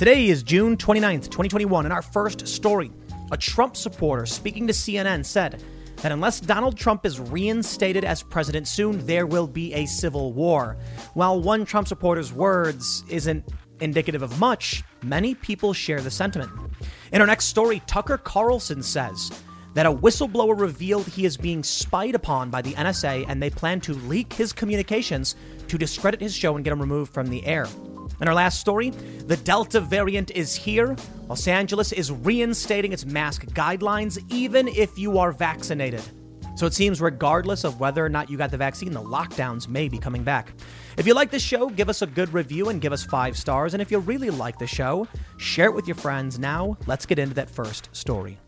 Today is June 29th, 2021, and our first story. A Trump supporter speaking to CNN said that unless Donald Trump is reinstated as president soon, there will be a civil war. While one Trump supporter's words isn't indicative of much, many people share the sentiment. In our next story, Tucker Carlson says that a whistleblower revealed he is being spied upon by the NSA and they plan to leak his communications to discredit his show and get him removed from the air. In our last story, the Delta variant is here. Los Angeles is reinstating its mask guidelines, even if you are vaccinated. So it seems, regardless of whether or not you got the vaccine, the lockdowns may be coming back. If you like this show, give us a good review and give us five stars. And if you really like the show, share it with your friends. Now, let's get into that first story.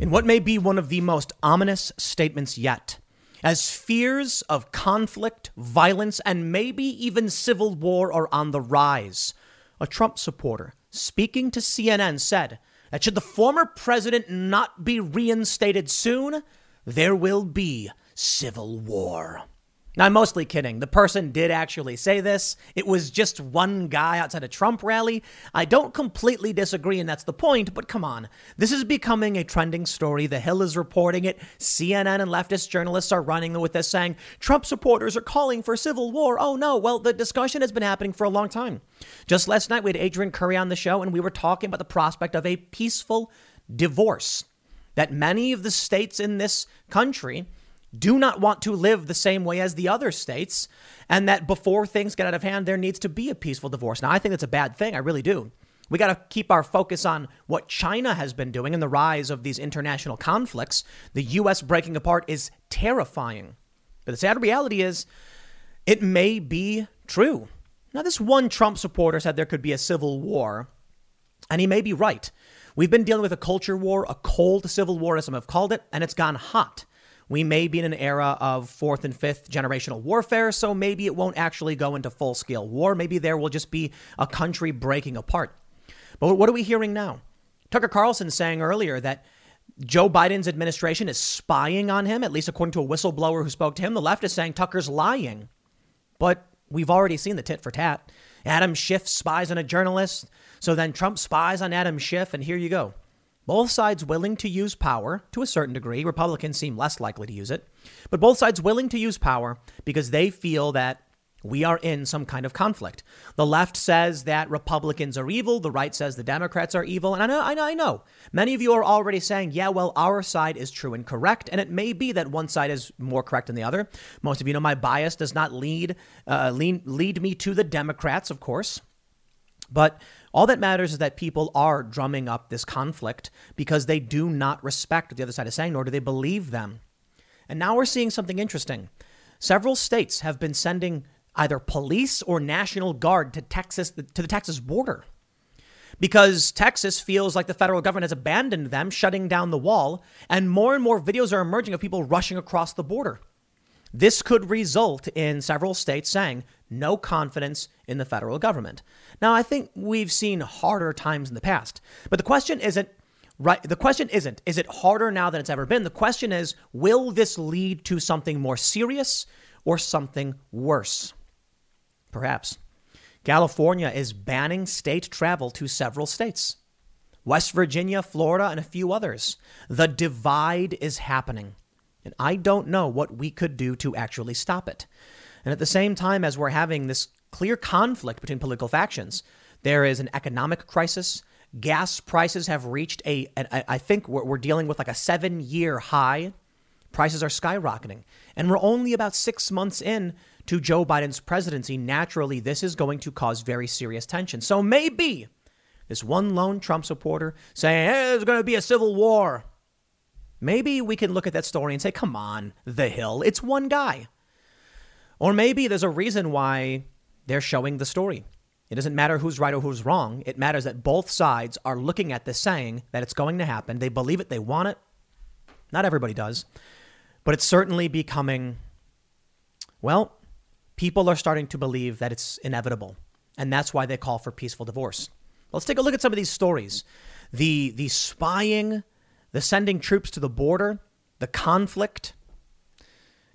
In what may be one of the most ominous statements yet. As fears of conflict, violence, and maybe even civil war are on the rise, a Trump supporter speaking to CNN said that should the former president not be reinstated soon, there will be civil war. Now, I'm mostly kidding. The person did actually say this. It was just one guy outside a Trump rally. I don't completely disagree, and that's the point, but come on. This is becoming a trending story. The Hill is reporting it. CNN and leftist journalists are running with this, saying Trump supporters are calling for civil war. Oh, no. Well, the discussion has been happening for a long time. Just last night, we had Adrianne Curry on the show, and we were talking about the prospect of a peaceful divorce. That many of the states in this country do not want to live the same way as the other states, and that before things get out of hand, there needs to be a peaceful divorce. Now, I think that's a bad thing. I really do. We got to keep our focus on what China has been doing and the rise of these international conflicts. The U.S. breaking apart is terrifying. But the sad reality is, it may be true. Now, this one Trump supporter said there could be a civil war, and he may be right. We've been dealing with a culture war, a cold civil war, as some have called it, and it's gone hot. We may be in an era of fourth and fifth generational warfare, so maybe it won't actually go into full scale war. Maybe there will just be a country breaking apart. But what are we hearing now? Tucker Carlson saying earlier that Joe Biden's administration is spying on him, at least according to a whistleblower who spoke to him. The left is saying Tucker's lying. But we've already seen the tit for tat. Adam Schiff spies on a journalist. So then Trump spies on Adam Schiff, and here you go. Both sides willing to use power to a certain degree. Republicans seem less likely to use it, but both sides willing to use power because they feel that we are in some kind of conflict. The left says that Republicans are evil. The right says the Democrats are evil. And I know, I know, I know. Many of you are already saying, yeah, well, our side is true and correct. And it may be that one side is more correct than the other. Most of you know my bias does not lead, uh, lead, lead me to the Democrats, of course. But all that matters is that people are drumming up this conflict because they do not respect what the other side is saying, nor do they believe them. And now we're seeing something interesting. Several states have been sending either police or National Guard to Texas to the Texas border because Texas feels like the federal government has abandoned them, shutting down the wall, and more and more videos are emerging of people rushing across the border. This could result in several states saying no confidence in the federal government. Now, I think we've seen harder times in the past, but the question isn't right. The question isn't, is it harder now than it's ever been? The question is, will this lead to something more serious or something worse? Perhaps. California is banning state travel to several states. West Virginia, Florida, and a few others. The divide is happening. And I don't know what we could do to actually stop it. And at the same time as we're having this clear conflict between political factions, there is an economic crisis. Gas prices have reached a, I think we're, we're dealing with like a seven year high. Prices are skyrocketing. And we're only about six months in to Joe Biden's presidency. Naturally, this is going to cause very serious tension. So maybe this one lone Trump supporter saying, hey, there's going to be a civil war. Maybe we can look at that story and say, come on, The Hill, it's one guy. Or maybe there's a reason why they're showing the story. It doesn't matter who's right or who's wrong. It matters that both sides are looking at this saying that it's going to happen. They believe it, they want it. Not everybody does. But it's certainly becoming, well, people are starting to believe that it's inevitable. And that's why they call for peaceful divorce. Let's take a look at some of these stories. The, the spying the sending troops to the border, the conflict.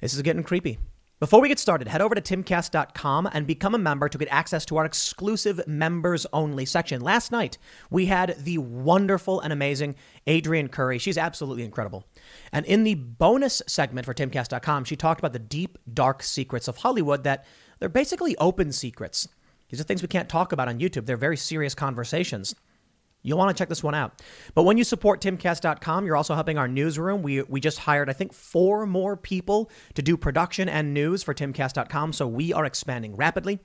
This is getting creepy. Before we get started, head over to timcast.com and become a member to get access to our exclusive members only section. Last night, we had the wonderful and amazing Adrianne Curry. She's absolutely incredible. And in the bonus segment for timcast.com, she talked about the deep, dark secrets of Hollywood that they're basically open secrets. These are things we can't talk about on YouTube. They're very serious conversations. You'll want to check this one out. But when you support timcast.com, you're also helping our newsroom. We, we just hired, I think, four more people to do production and news for timcast.com. So we are expanding rapidly.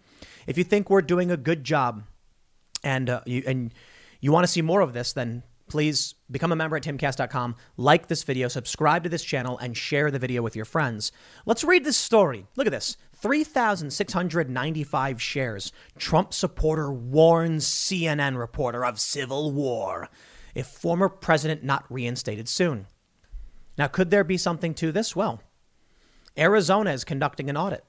If you think we're doing a good job and, uh, you, and you want to see more of this, then please become a member at timcast.com, like this video, subscribe to this channel, and share the video with your friends. Let's read this story. Look at this 3,695 shares. Trump supporter warns CNN reporter of civil war if former president not reinstated soon. Now, could there be something to this? Well, Arizona is conducting an audit.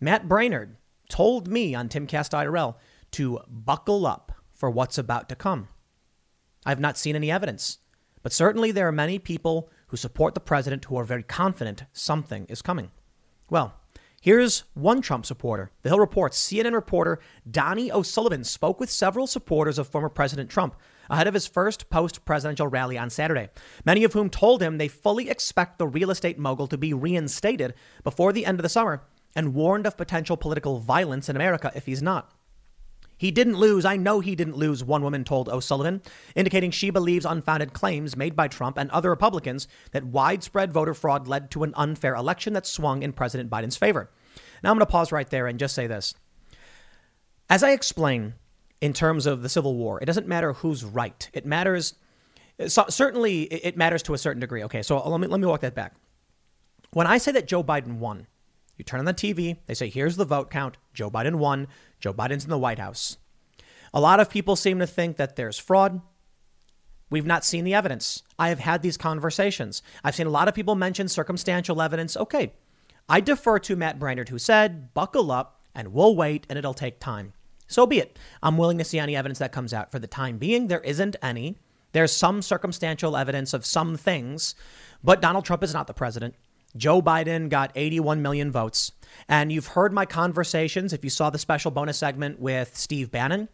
Matt Braynard told me on Timcast IRL to buckle up for what's about to come. I've not seen any evidence, but certainly there are many people who support the president who are very confident something is coming. Well, Here's one Trump supporter. The Hill reports CNN reporter Donie O'Sullivan spoke with several supporters of former President Trump ahead of his first post presidential rally on Saturday, many of whom told him they fully expect the real estate mogul to be reinstated before the end of the summer and warned of potential political violence in America if he's not. He didn't lose. I know he didn't lose, one woman told O'Sullivan, indicating she believes unfounded claims made by Trump and other Republicans that widespread voter fraud led to an unfair election that swung in President Biden's favor. Now I'm going to pause right there and just say this. As I explain in terms of the Civil War, it doesn't matter who's right. It matters, so certainly, it matters to a certain degree. Okay, so let me, let me walk that back. When I say that Joe Biden won, you turn on the TV, they say, here's the vote count. Joe Biden won. Joe Biden's in the White House. A lot of people seem to think that there's fraud. We've not seen the evidence. I have had these conversations. I've seen a lot of people mention circumstantial evidence. Okay, I defer to Matt Braynard, who said, buckle up and we'll wait and it'll take time. So be it. I'm willing to see any evidence that comes out. For the time being, there isn't any. There's some circumstantial evidence of some things, but Donald Trump is not the president. Joe Biden got 81 million votes. And you've heard my conversations. If you saw the special bonus segment with Steve Bannon,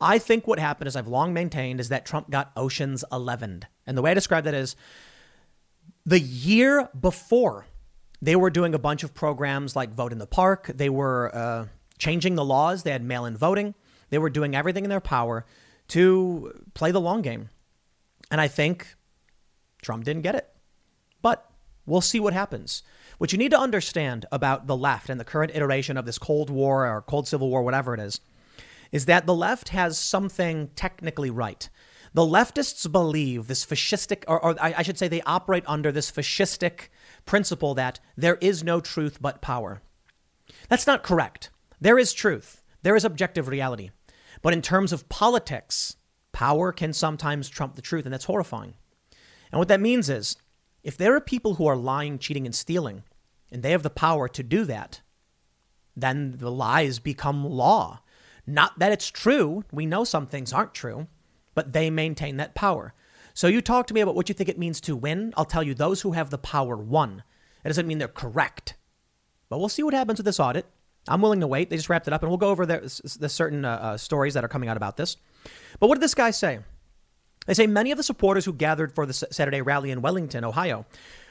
I think what happened, as I've long maintained, is that Trump got Ocean's 11. And the way I describe that is the year before, they were doing a bunch of programs like Vote in the Park. They were uh, changing the laws. They had mail in voting. They were doing everything in their power to play the long game. And I think Trump didn't get it. We'll see what happens. What you need to understand about the left and the current iteration of this Cold War or Cold Civil War, whatever it is, is that the left has something technically right. The leftists believe this fascistic, or, or I should say, they operate under this fascistic principle that there is no truth but power. That's not correct. There is truth, there is objective reality. But in terms of politics, power can sometimes trump the truth, and that's horrifying. And what that means is if there are people who are lying, cheating, and stealing, and they have the power to do that, then the lies become law. Not that it's true. We know some things aren't true, but they maintain that power. So you talk to me about what you think it means to win. I'll tell you those who have the power won. It doesn't mean they're correct. But we'll see what happens with this audit. I'm willing to wait. They just wrapped it up, and we'll go over the, the certain uh, uh, stories that are coming out about this. But what did this guy say? They say many of the supporters who gathered for the Saturday rally in Wellington, Ohio,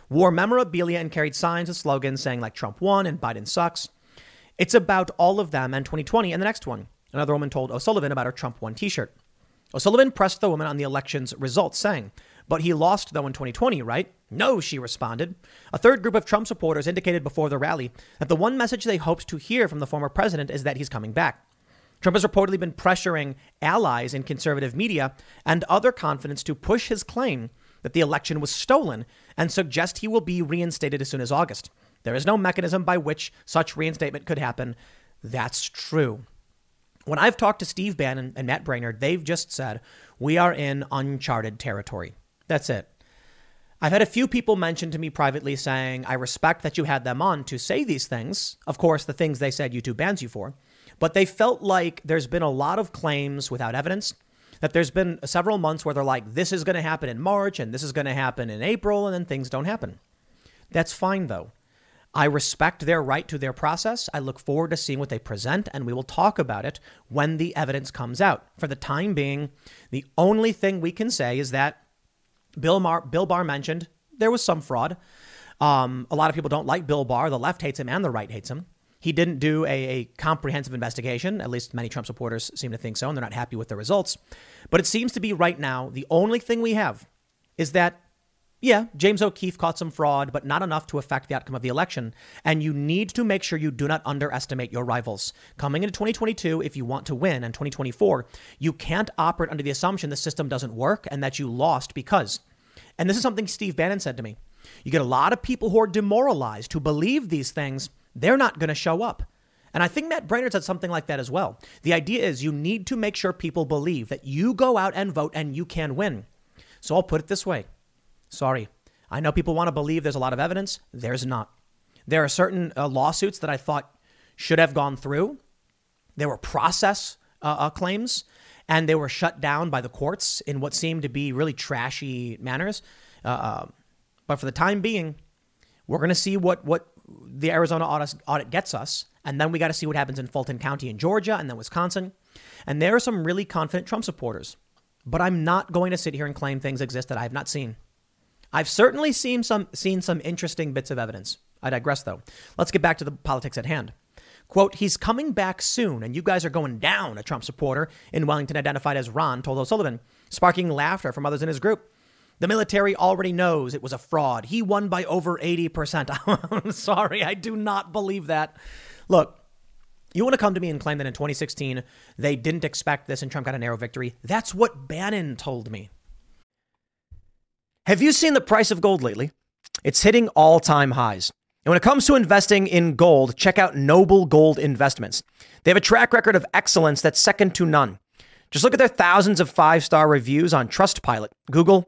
wore memorabilia and carried signs and slogans saying like Trump won and Biden sucks. It's about all of them and 2020 and the next one. Another woman told O'Sullivan about her Trump won t shirt. O'Sullivan pressed the woman on the election's results, saying, But he lost though in 2020, right? No, she responded. A third group of Trump supporters indicated before the rally that the one message they hoped to hear from the former president is that he's coming back. Trump has reportedly been pressuring allies in conservative media and other confidants to push his claim that the election was stolen and suggest he will be reinstated as soon as August. There is no mechanism by which such reinstatement could happen. That's true. When I've talked to Steve Bannon and Matt Braynard, they've just said, we are in uncharted territory. That's it. I've had a few people mention to me privately saying, I respect that you had them on to say these things. Of course, the things they said YouTube bans you for. But they felt like there's been a lot of claims without evidence. that there's been several months where they're like, this is going to happen in March and this is going to happen in April, and then things don't happen. That's fine, though. I respect their right to their process. I look forward to seeing what they present, and we will talk about it when the evidence comes out. For the time being, the only thing we can say is that Bill, Mar- Bill Barr mentioned there was some fraud. Um, a lot of people don't like Bill Barr. The left hates him and the right hates him. He didn't do a, a, comprehensive investigation. At least many Trump supporters seem to think so, and they're not happy with the results. But it seems to be right now the only thing we have is that, yeah, James O'Keefe caught some fraud, but not enough to affect the outcome of the election. And you need to make sure you do not underestimate your rivals. Coming into 2022, if you want to win, and 2024, you can't operate under the assumption the system doesn't work and that you lost because. And this is something Steve Bannon said to me. You get a lot of people who are demoralized, who believe these things they're not going to show up. And I think Matt Braynard said something like that as well. The idea is you need to make sure people believe that you go out and vote and you can win. So I'll put it this way. Sorry. I know people want to believe there's a lot of evidence. There's not. There are certain uh, lawsuits that I thought should have gone through. There were process uh, uh, claims, and they were shut down by the courts in what seemed to be really trashy manners. Uh, uh, but for the time being, we're going to see what, what the Arizona audit, audit gets us. And then we got to see what happens in Fulton County in Georgia and then Wisconsin. And there are some really confident Trump supporters. But I'm not going to sit here and claim things exist that I have not seen. I've certainly seen some seen some interesting bits of evidence. I digress though. Let's get back to the politics at hand. Quote, he's coming back soon, and you guys are going down, a Trump supporter in Wellington identified as Ron told O'Sullivan, sparking laughter from others in his group. The military already knows it was a fraud. He won by over 80%. I'm sorry, I do not believe that. Look, you want to come to me and claim that in 2016 they didn't expect this and Trump got a narrow victory? That's what Bannon told me. Have you seen the price of gold lately? It's hitting all time highs. And when it comes to investing in gold, check out Noble Gold Investments. They have a track record of excellence that's second to none. Just look at their thousands of five star reviews on Trustpilot, Google,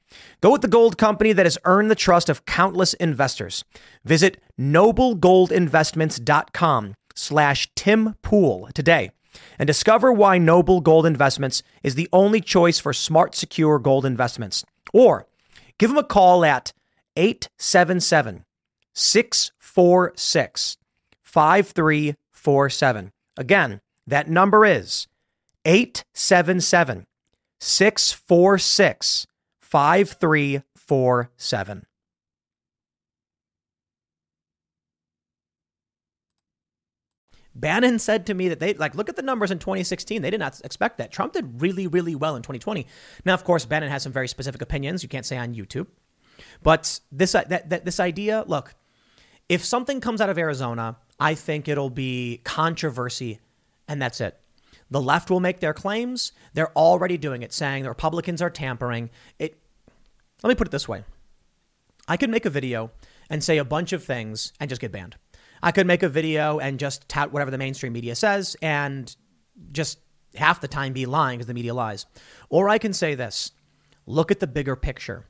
Go with the gold company that has earned the trust of countless investors. Visit noblegoldinvestments.com slash Tim Pool today and discover why Noble Gold Investments is the only choice for smart, secure gold investments. Or give them a call at 877 646 5347. Again, that number is 877 646 5347. Bannon said to me that they like look at the numbers in 2016. They did not expect that. Trump did really, really well in 2020. Now, of course, Bannon has some very specific opinions. You can't say on YouTube, but this uh, that, that this idea. Look, if something comes out of Arizona, I think it'll be controversy, and that's it. The left will make their claims. They're already doing it, saying the Republicans are tampering. It let me put it this way I could make a video and say a bunch of things and just get banned. I could make a video and just tout whatever the mainstream media says and just half the time be lying because the media lies. Or I can say this look at the bigger picture.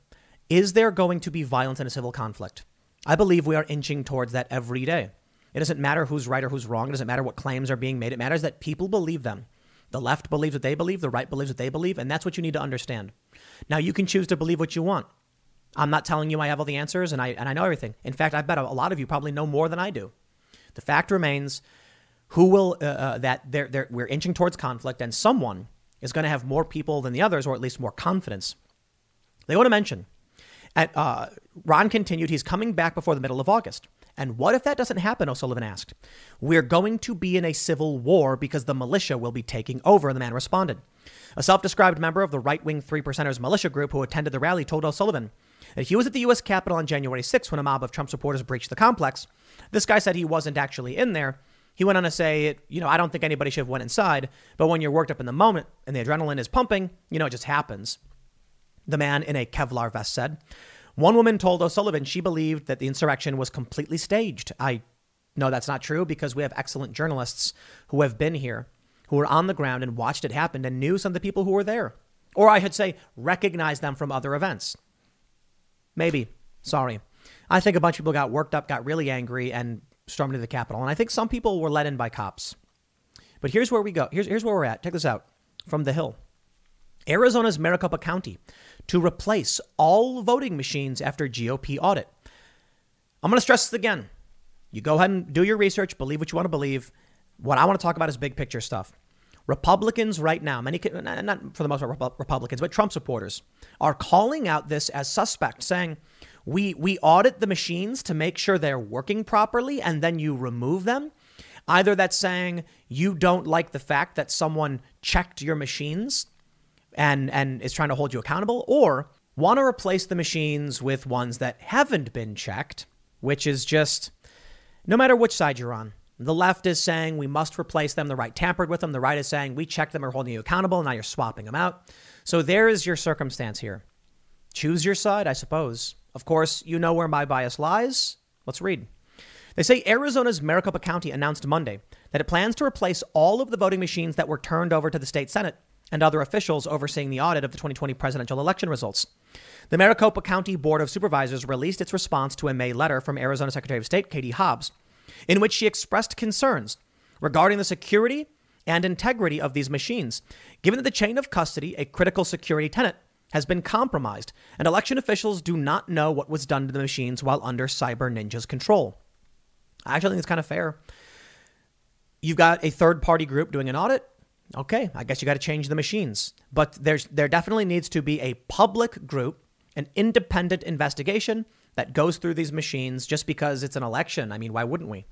Is there going to be violence in a civil conflict? I believe we are inching towards that every day. It doesn't matter who's right or who's wrong. It doesn't matter what claims are being made. It matters that people believe them. The left believes what they believe, the right believes what they believe, and that's what you need to understand. Now, you can choose to believe what you want. I'm not telling you I have all the answers and I, and I know everything. In fact, I bet a lot of you probably know more than I do. The fact remains who will, uh, uh, that they're, they're, we're inching towards conflict and someone is going to have more people than the others, or at least more confidence. They want to mention, at, uh, Ron continued, he's coming back before the middle of August. And what if that doesn't happen? O'Sullivan asked. We're going to be in a civil war because the militia will be taking over, the man responded. A self described member of the right wing Three Percenters militia group who attended the rally told O'Sullivan that he was at the U.S. Capitol on January 6 when a mob of Trump supporters breached the complex. This guy said he wasn't actually in there, He went on to say, you know, I don't think anybody should have went inside, but when you're worked up in the moment and the adrenaline is pumping, you know, it just happens. The man in a Kevlar vest said. One woman told O'Sullivan she believed that the insurrection was completely staged. I know that's not true because we have excellent journalists who have been here, who were on the ground and watched it happen and knew some of the people who were there. Or I should say, recognized them from other events. Maybe. Sorry. I think a bunch of people got worked up, got really angry, and stormed into the Capitol. And I think some people were let in by cops. But here's where we go. Here's, here's where we're at. Check this out from the Hill. Arizona's Maricopa County to replace all voting machines after GOP audit. I'm going to stress this again. You go ahead and do your research, believe what you want to believe. What I want to talk about is big picture stuff. Republicans right now, many not for the most part Republicans, but Trump supporters are calling out this as suspect, saying we we audit the machines to make sure they're working properly, and then you remove them. Either that's saying you don't like the fact that someone checked your machines and and is trying to hold you accountable, or want to replace the machines with ones that haven't been checked, which is just no matter which side you're on. The left is saying we must replace them. The right tampered with them. The right is saying we checked them, are holding you accountable, and now you're swapping them out. So there is your circumstance here. Choose your side, I suppose. Of course, you know where my bias lies. Let's read. They say Arizona's Maricopa County announced Monday that it plans to replace all of the voting machines that were turned over to the state Senate and other officials overseeing the audit of the 2020 presidential election results. The Maricopa County Board of Supervisors released its response to a May letter from Arizona Secretary of State Katie Hobbs in which she expressed concerns regarding the security and integrity of these machines, given that the chain of custody, a critical security tenet, has been compromised, and election officials do not know what was done to the machines while under Cyber Ninja's control. I actually think it's kind of fair. You've got a third party group doing an audit. Okay, I guess you got to change the machines. But there's there definitely needs to be a public group, an independent investigation that goes through these machines just because it's an election. I mean, why wouldn't we?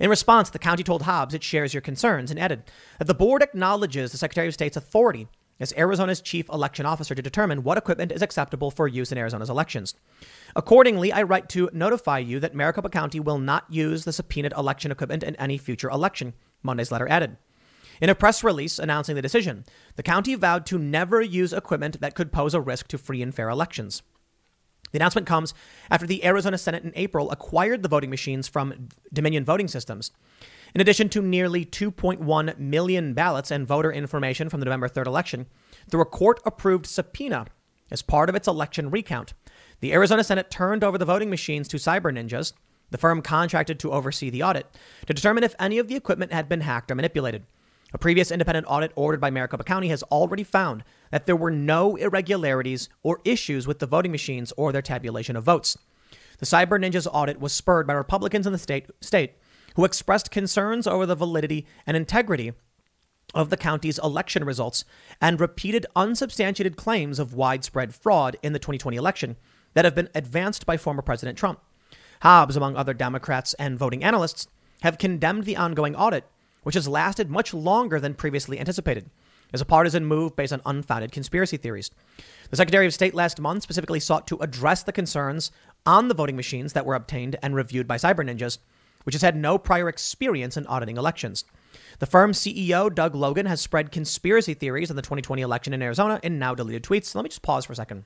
In response, the county told Hobbs it shares your concerns and added that the board acknowledges the Secretary of State's authority as Arizona's chief election officer to determine what equipment is acceptable for use in Arizona's elections. Accordingly, I write to notify you that Maricopa County will not use the subpoenaed election equipment in any future election, Monday's letter added. In a press release announcing the decision, the county vowed to never use equipment that could pose a risk to free and fair elections. The announcement comes after the Arizona Senate in April acquired the voting machines from Dominion Voting Systems. In addition to nearly 2.1 million ballots and voter information from the November 3rd election, through a court approved subpoena as part of its election recount, the Arizona Senate turned over the voting machines to Cyber Ninjas, the firm contracted to oversee the audit, to determine if any of the equipment had been hacked or manipulated. A previous independent audit ordered by Maricopa County has already found that there were no irregularities or issues with the voting machines or their tabulation of votes. The Cyber Ninjas audit was spurred by Republicans in the state, state who expressed concerns over the validity and integrity of the county's election results and repeated unsubstantiated claims of widespread fraud in the 2020 election that have been advanced by former President Trump. Hobbs, among other Democrats and voting analysts, have condemned the ongoing audit which has lasted much longer than previously anticipated, as a partisan move based on unfounded conspiracy theories. The Secretary of State last month specifically sought to address the concerns on the voting machines that were obtained and reviewed by Cyber Ninjas, which has had no prior experience in auditing elections. The firm's CEO, Doug Logan, has spread conspiracy theories on the 2020 election in Arizona in now deleted tweets. Let me just pause for a second.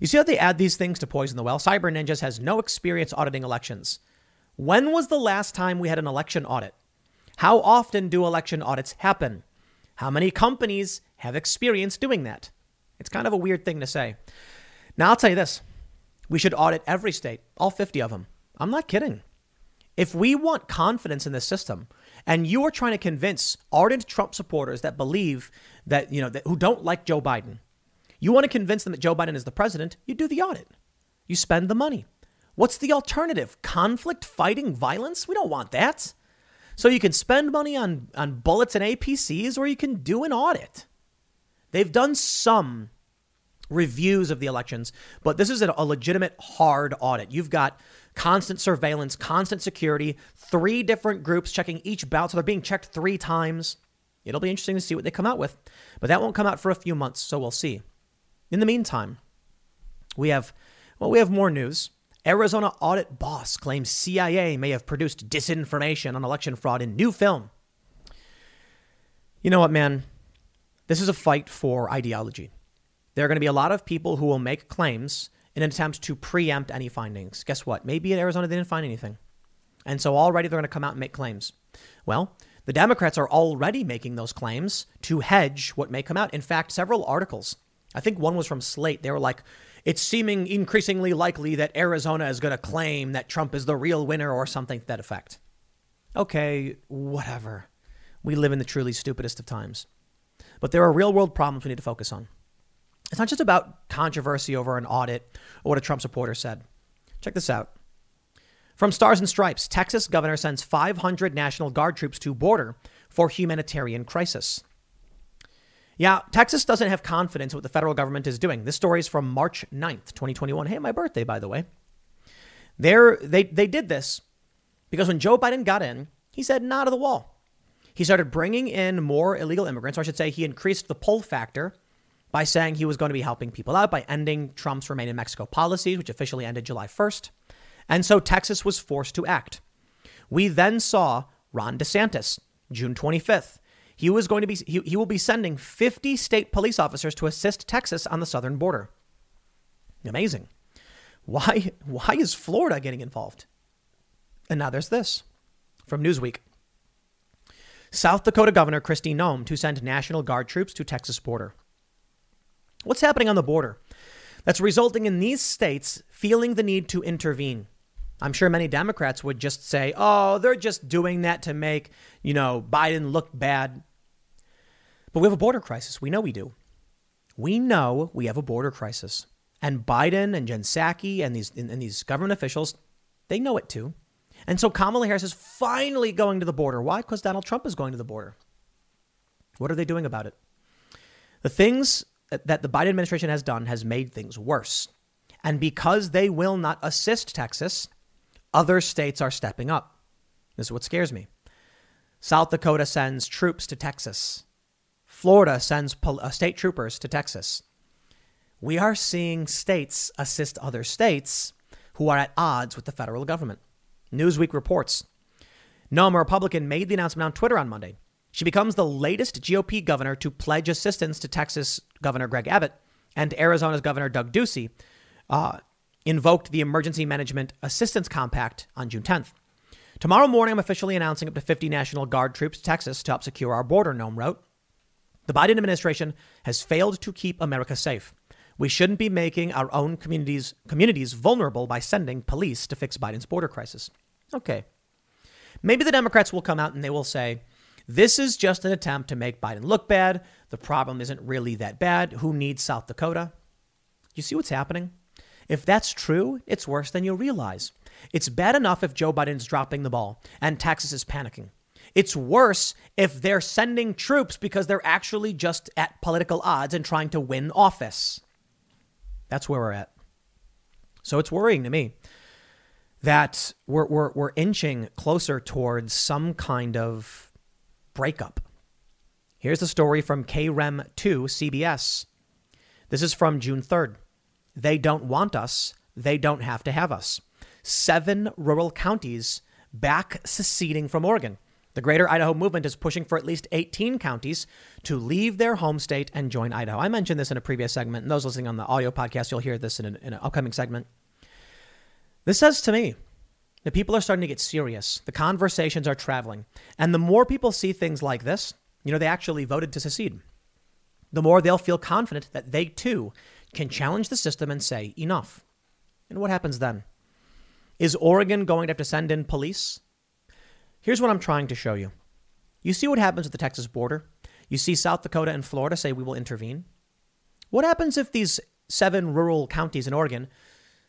You see how they add these things to poison the well? Cyber Ninjas has no experience auditing elections. When was the last time we had an election audit? How often do election audits happen? How many companies have experience doing that? It's kind of a weird thing to say. Now, I'll tell you this we should audit every state, all 50 of them. I'm not kidding. If we want confidence in this system, and you are trying to convince ardent Trump supporters that believe that, you know, that, who don't like Joe Biden, you want to convince them that Joe Biden is the president, you do the audit. You spend the money. What's the alternative? Conflict, fighting, violence? We don't want that. So you can spend money on, on bullets and APCs or you can do an audit. They've done some reviews of the elections, but this is a, legitimate hard audit. You've got constant surveillance, constant security, three different groups checking each ballot. So they're being checked three times. It'll be interesting to see what they come out with, but that won't come out for a few months, so we'll see. In the meantime, we have well, we have more news Arizona audit boss claims CIA may have produced disinformation on election fraud in new film. You know what, man? This is a fight for ideology. There are going to be a lot of people who will make claims in an attempt to preempt any findings. Guess what? Maybe in Arizona they didn't find anything. And so already they're going to come out and make claims. Well, the Democrats are already making those claims to hedge what may come out. In fact, several articles, I think one was from Slate, they were like, it's seeming increasingly likely that Arizona is going to claim that Trump is the real winner or something to that effect. Okay, whatever. We live in the truly stupidest of times. But there are real world problems we need to focus on. It's not just about controversy over an audit or what a Trump supporter said. Check this out. From Stars and Stripes, Texas governor sends 500 National Guard troops to border for humanitarian crisis. Yeah, Texas doesn't have confidence in what the federal government is doing. This story is from March 9th, 2021. Hey, my birthday, by the way. They're, they, they did this because when Joe Biden got in, he said, not to the wall. He started bringing in more illegal immigrants, or I should say, he increased the pull factor by saying he was going to be helping people out by ending Trump's Remain in Mexico policies, which officially ended July 1st. And so Texas was forced to act. We then saw Ron DeSantis, June 25th. He was going to be he, he will be sending 50 state police officers to assist Texas on the southern border. Amazing. Why why is Florida getting involved? And now there's this from Newsweek. South Dakota Governor Kristi Noem to send National Guard troops to Texas border. What's happening on the border? That's resulting in these states feeling the need to intervene. I'm sure many Democrats would just say, oh, they're just doing that to make, you know, Biden look bad. But we have a border crisis. We know we do. We know we have a border crisis. And Biden and Jen Psaki and these, and these government officials, they know it too. And so Kamala Harris is finally going to the border. Why? Because Donald Trump is going to the border. What are they doing about it? The things that the Biden administration has done has made things worse. And because they will not assist Texas, other states are stepping up. This is what scares me. South Dakota sends troops to Texas. Florida sends pol- uh, state troopers to Texas. We are seeing states assist other states who are at odds with the federal government. Newsweek reports. Noem, a Republican, made the announcement on Twitter on Monday. She becomes the latest GOP governor to pledge assistance to Texas Governor Greg Abbott and Arizona's Governor Doug Ducey uh, invoked the Emergency Management Assistance Compact on June 10th. Tomorrow morning, I'm officially announcing up to 50 National Guard troops to Texas to help secure our border, Noem wrote. The Biden administration has failed to keep America safe. We shouldn't be making our own communities, communities vulnerable by sending police to fix Biden's border crisis. Okay. Maybe the Democrats will come out and they will say, this is just an attempt to make Biden look bad. The problem isn't really that bad. Who needs South Dakota? You see what's happening? If that's true, it's worse than you realize. It's bad enough if Joe Biden's dropping the ball and Texas is panicking. It's worse if they're sending troops because they're actually just at political odds and trying to win office. That's where we're at. So it's worrying to me that we're, we're, we're inching closer towards some kind of breakup. Here's the story from KREM 2 CBS. This is from June 3rd. They don't want us. They don't have to have us. Seven rural counties back seceding from Oregon. The Greater Idaho Movement is pushing for at least 18 counties to leave their home state and join Idaho. I mentioned this in a previous segment, and those listening on the audio podcast, you'll hear this in an, in an upcoming segment. This says to me that people are starting to get serious. The conversations are traveling. And the more people see things like this, you know, they actually voted to secede, the more they'll feel confident that they too can challenge the system and say, enough. And what happens then? Is Oregon going to have to send in police? Here's what I'm trying to show you. You see what happens at the Texas border? You see South Dakota and Florida say we will intervene. What happens if these seven rural counties in Oregon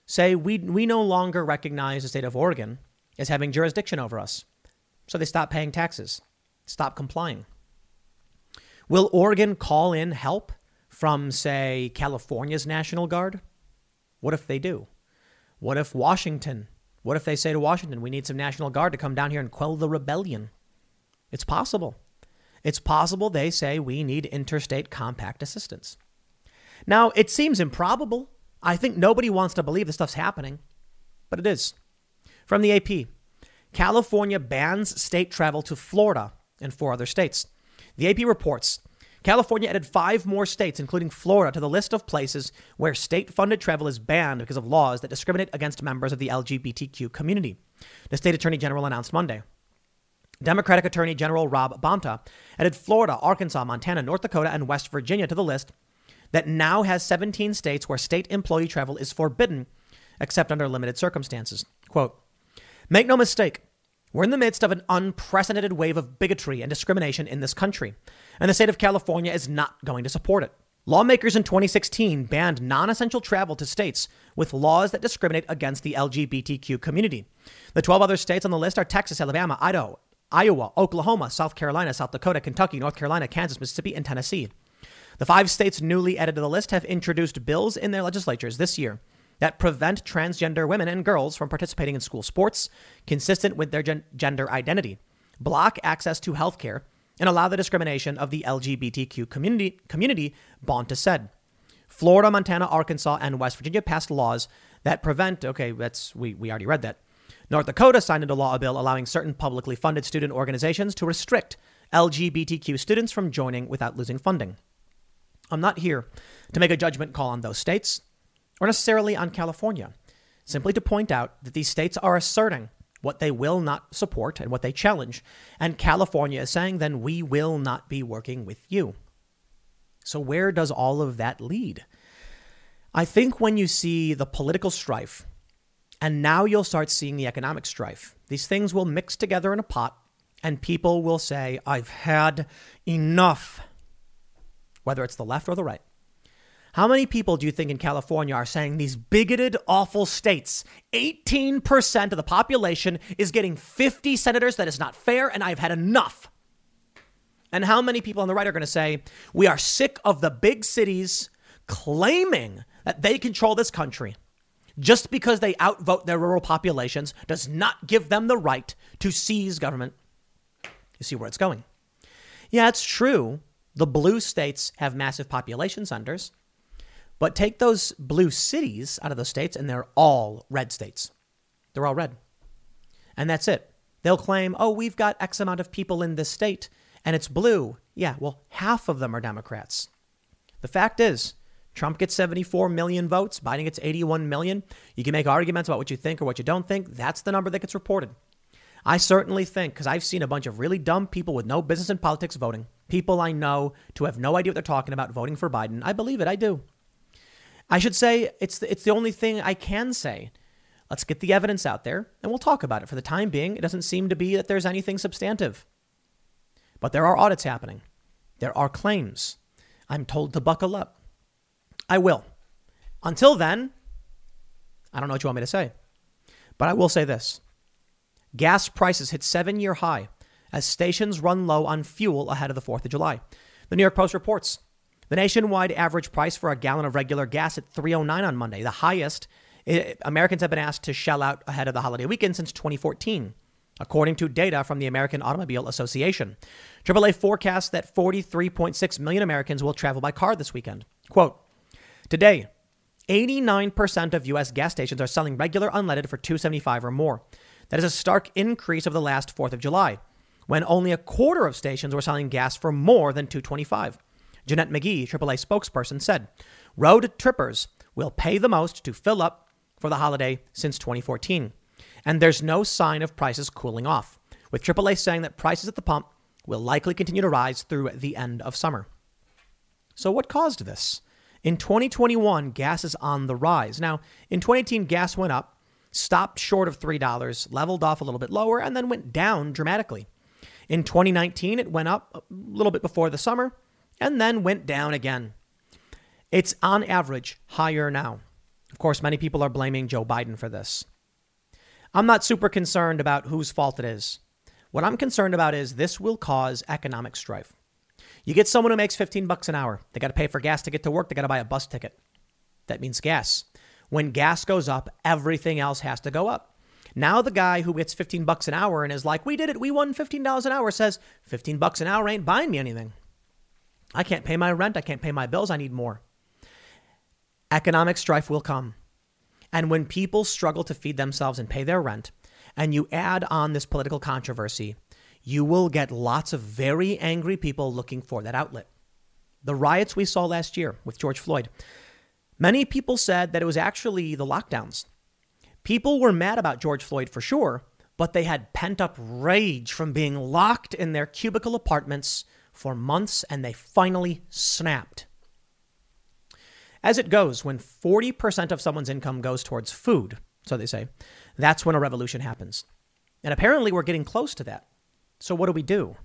say we, we no longer recognize the state of Oregon as having jurisdiction over us? So they stop paying taxes, stop complying. Will Oregon call in help from, say, California's National Guard? What if they do? What if Washington? What if they say to Washington, we need some National Guard to come down here and quell the rebellion? It's possible. It's possible they say we need interstate compact assistance. Now, it seems improbable. I think nobody wants to believe this stuff's happening. but it is. From the AP California bans state travel to Florida and four other states. The AP reports California added five more states, including Florida, to the list of places where state funded travel is banned because of laws that discriminate against members of the LGBTQ community. The state attorney general announced Monday. Democratic Attorney General Rob Bonta added Florida, Arkansas, Montana, North Dakota, and West Virginia to the list that now has 17 states where state employee travel is forbidden except under limited circumstances. Quote Make no mistake, we're in the midst of an unprecedented wave of bigotry and discrimination in this country, and the state of California is not going to support it. Lawmakers in 2016 banned non essential travel to states with laws that discriminate against the LGBTQ community. The 12 other states on the list are Texas, Alabama, Idaho, Iowa, Oklahoma, South Carolina, South Dakota, Kentucky, North Carolina, Kansas, Mississippi, and Tennessee. The five states newly added to the list have introduced bills in their legislatures this year that prevent transgender women and girls from participating in school sports consistent with their gen- gender identity, block access to health care, and allow the discrimination of the LGBTQ community, community Bonta said. Florida, Montana, Arkansas, and West Virginia passed laws that prevent, okay, that's, we, we already read that. North Dakota signed into law a bill allowing certain publicly funded student organizations to restrict LGBTQ students from joining without losing funding. I'm not here to make a judgment call on those states or necessarily on California, simply to point out that these states are asserting what they will not support and what they challenge. And California is saying, then we will not be working with you. So, where does all of that lead? I think when you see the political strife, and now you'll start seeing the economic strife, these things will mix together in a pot, and people will say, I've had enough whether it's the left or the right. How many people do you think in California are saying these bigoted, awful states, 18% of the population is getting 50 senators? That is not fair, and I've had enough. And how many people on the right are going to say, we are sick of the big cities claiming that they control this country? Just because they outvote their rural populations does not give them the right to seize government. You see where it's going. Yeah, it's true the blue states have massive population centers, but take those blue cities out of those states and they're all red states. They're all red. And that's it. They'll claim, oh, we've got X amount of people in this state and it's blue. Yeah, well, half of them are Democrats. The fact is, Trump gets 74 million votes, Biden gets 81 million. You can make arguments about what you think or what you don't think. That's the number that gets reported. I certainly think, because I've seen a bunch of really dumb people with no business in politics voting, people I know to have no idea what they're talking about voting for Biden. I believe it. I do. I should say it's the, it's the only thing I can say. Let's get the evidence out there and we'll talk about it. For the time being, it doesn't seem to be that there's anything substantive. But there are audits happening. There are claims. I'm told to buckle up. I will. Until then, I don't know what you want me to say. But I will say this Gas prices hit seven year high as stations run low on fuel ahead of the 4th of July. The New York Post reports the nationwide average price for a gallon of regular gas at 309 on Monday, the highest eh, Americans have been asked to shell out ahead of the holiday weekend since 2014, according to data from the American Automobile Association. AAA forecasts that 43.6 million Americans will travel by car this weekend. Quote, Today, 89% of U.S. gas stations are selling regular unleaded for 275 or more. That is a stark increase of the last 4th of July, when only a quarter of stations were selling gas for more than 225. Jeanette McGee, AAA spokesperson, said, Road trippers will pay the most to fill up for the holiday since 2014. And there's no sign of prices cooling off, with AAA saying that prices at the pump will likely continue to rise through the end of summer. So, what caused this? In 2021, gas is on the rise. Now, in 2018, gas went up stopped short of $3, leveled off a little bit lower, and then went down dramatically. In 2019, it went up a little bit before the summer and then went down again. It's on average higher now. Of course, many people are blaming Joe Biden for this. I'm not super concerned about whose fault it is. What I'm concerned about is this will cause economic strife. You get someone who makes 15 bucks an hour. They got to pay for gas to get to work. They got to buy a bus ticket. That means gas. When gas goes up, everything else has to go up. Now the guy who gets 15 bucks an hour and is like, "We did it. We won $15 an hour." says, "15 bucks an hour ain't buying me anything. I can't pay my rent, I can't pay my bills, I need more." Economic strife will come. And when people struggle to feed themselves and pay their rent, and you add on this political controversy, you will get lots of very angry people looking for that outlet. The riots we saw last year with George Floyd, many people said that it was actually the lockdowns. People were mad about George Floyd for sure, but they had pent up rage from being locked in their cubicle apartments for months and they finally snapped. As it goes, when 40% of someone's income goes towards food, so they say, that's when a revolution happens. And apparently we're getting close to that. So what do we do?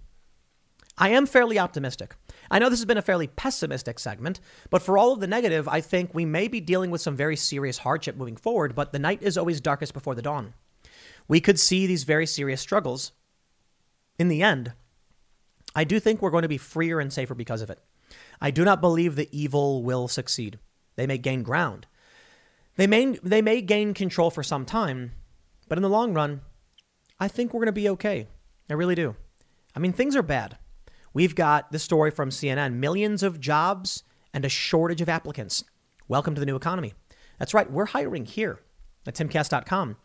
I am fairly optimistic. I know this has been a fairly pessimistic segment, but for all of the negative, I think we may be dealing with some very serious hardship moving forward, but the night is always darkest before the dawn. We could see these very serious struggles. In the end, I do think we're going to be freer and safer because of it. I do not believe the evil will succeed. They may gain ground. They may, they may gain control for some time, but in the long run, I think we're going to be okay. I really do. I mean, things are bad. We've got this story from CNN millions of jobs and a shortage of applicants. Welcome to the new economy. That's right, we're hiring here at timcast.com,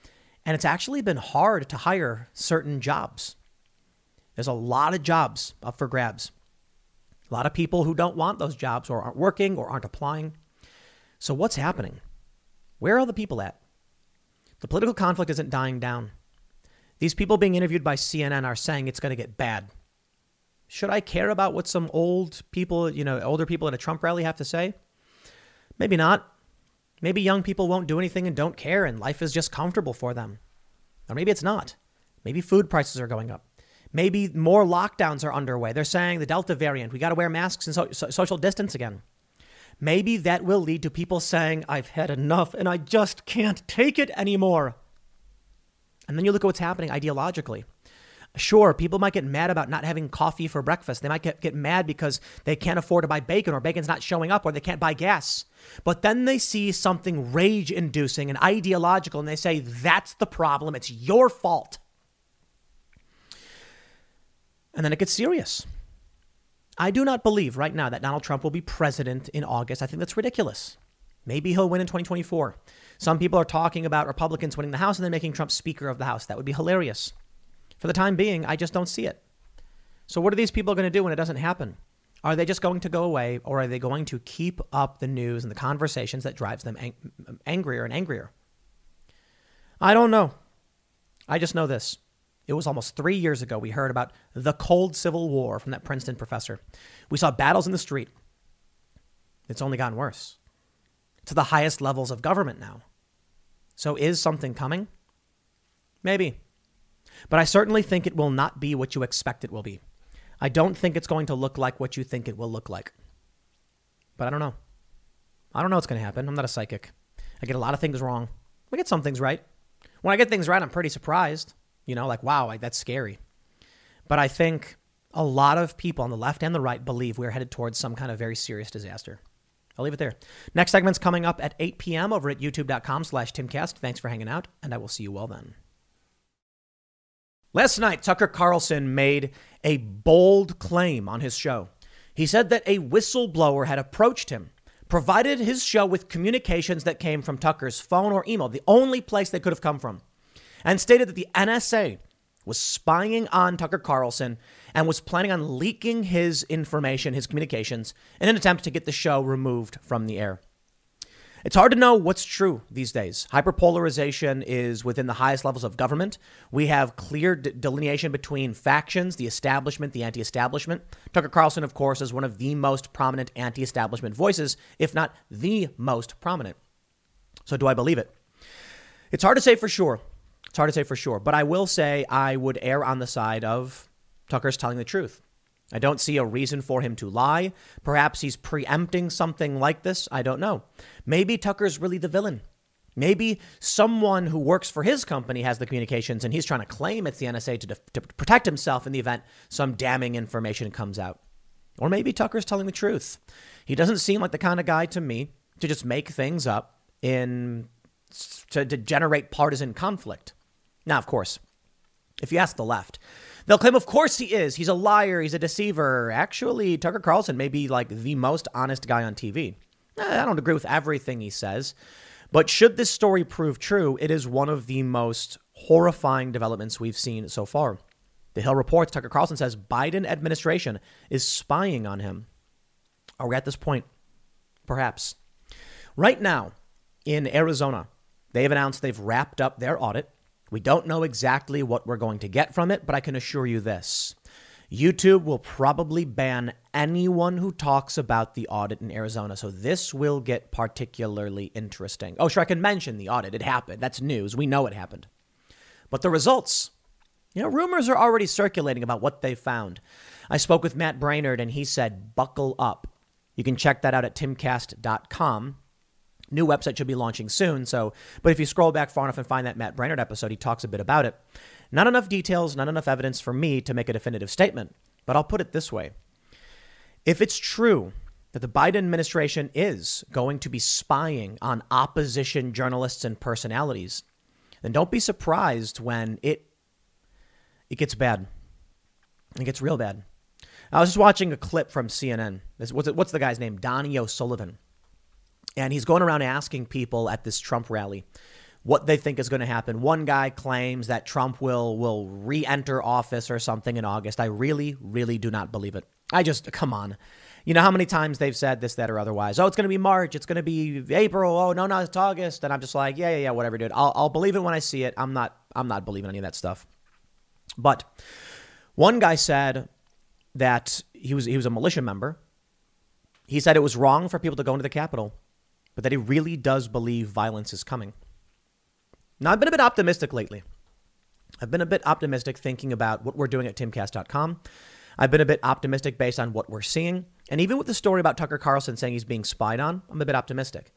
and it's actually been hard to hire certain jobs. There's a lot of jobs up for grabs. A lot of people who don't want those jobs or aren't working or aren't applying. So, what's happening? Where are the people at? The political conflict isn't dying down. These people being interviewed by CNN are saying it's going to get bad. Should I care about what some old people, you know, older people at a Trump rally have to say? Maybe not. Maybe young people won't do anything and don't care and life is just comfortable for them. Or maybe it's not. Maybe food prices are going up. Maybe more lockdowns are underway. They're saying the Delta variant, we got to wear masks and so- so- social distance again. Maybe that will lead to people saying, I've had enough and I just can't take it anymore. And then you look at what's happening ideologically. Sure, people might get mad about not having coffee for breakfast. They might get, get mad because they can't afford to buy bacon or bacon's not showing up or they can't buy gas. But then they see something rage inducing and ideological and they say, that's the problem. It's your fault. And then it gets serious. I do not believe right now that Donald Trump will be president in August. I think that's ridiculous. Maybe he'll win in 2024. Some people are talking about Republicans winning the House and then making Trump Speaker of the House. That would be hilarious. For the time being, I just don't see it. So, what are these people going to do when it doesn't happen? Are they just going to go away, or are they going to keep up the news and the conversations that drives them ang- angrier and angrier? I don't know. I just know this. It was almost three years ago we heard about the cold civil war from that Princeton professor. We saw battles in the street. It's only gotten worse to the highest levels of government now. So is something coming? Maybe. But I certainly think it will not be what you expect it will be. I don't think it's going to look like what you think it will look like. But I don't know. I don't know what's going to happen. I'm not a psychic. I get a lot of things wrong. I get some things right. When I get things right, I'm pretty surprised. You know, like, wow, like, that's scary. But I think a lot of people on the left and the right believe we're headed towards some kind of very serious disaster. I'll leave it there. Next segment's coming up at 8 p.m. over at youtube.com slash timcast. Thanks for hanging out, and I will see you well then. Last night, Tucker Carlson made a bold claim on his show. He said that a whistleblower had approached him, provided his show with communications that came from Tucker's phone or email, the only place they could have come from, and stated that the NSA was spying on Tucker Carlson and was planning on leaking his information, his communications, in an attempt to get the show removed from the air. It's hard to know what's true these days. Hyperpolarization is within the highest levels of government. We have clear delineation between factions, the establishment, the anti establishment. Tucker Carlson, of course, is one of the most prominent anti establishment voices, if not the most prominent. So, do I believe it? It's hard to say for sure. It's hard to say for sure. But I will say I would err on the side of Tucker's telling the truth. I don't see a reason for him to lie. Perhaps he's preempting something like this. I don't know. Maybe Tucker's really the villain. Maybe someone who works for his company has the communications and he's trying to claim it's the NSA to, to protect himself in the event some damning information comes out. Or maybe Tucker's telling the truth. He doesn't seem like the kind of guy to me to just make things up in to, to generate partisan conflict. Now, of course, if you ask the left, They'll claim, of course he is. He's a liar. He's a deceiver. Actually, Tucker Carlson may be like the most honest guy on TV. Eh, I don't agree with everything he says, But should this story prove true, it is one of the most horrifying developments we've seen so far. The Hill reports Tucker Carlson says Biden administration is spying on him. Are we at this point? Perhaps. Right now, in Arizona, they have announced they've wrapped up their audit. We don't know exactly what we're going to get from it, but I can assure you this YouTube will probably ban anyone who talks about the audit in Arizona. So this will get particularly interesting. Oh, sure, I can mention the audit. It happened. That's news. We know it happened. But the results, you know, rumors are already circulating about what they found. I spoke with Matt Braynard, and he said, buckle up. You can check that out at timcast.com. New website should be launching soon. So, but if you scroll back far enough and find that Matt Braynard episode, he talks a bit about it. Not enough details, not enough evidence for me to make a definitive statement. But I'll put it this way if it's true that the Biden administration is going to be spying on opposition journalists and personalities, then don't be surprised when it it gets bad. It gets real bad. I was just watching a clip from CNN. What's, what's the guy's name? Donie O'Sullivan. And he's going around asking people at this Trump rally what they think is going to happen. One guy claims that Trump will will re-enter office or something in August. I really, really do not believe it. I just come on. You know how many times they've said this, that, or otherwise. Oh, it's going to be March. It's going to be April. Oh, no, no, it's August. And I'm just like, yeah, yeah, yeah, whatever, dude. I'll, I'll believe it when I see it. I'm not, I'm not believing any of that stuff. But one guy said that he was, he was a militia member. He said it was wrong for people to go into the Capitol, but that he really does believe violence is coming. Now, I've been a bit optimistic lately. I've been a bit optimistic thinking about what we're doing at timcast.com. I've been a bit optimistic based on what we're seeing. And even with the story about Tucker Carlson saying he's being spied on, I'm a bit optimistic.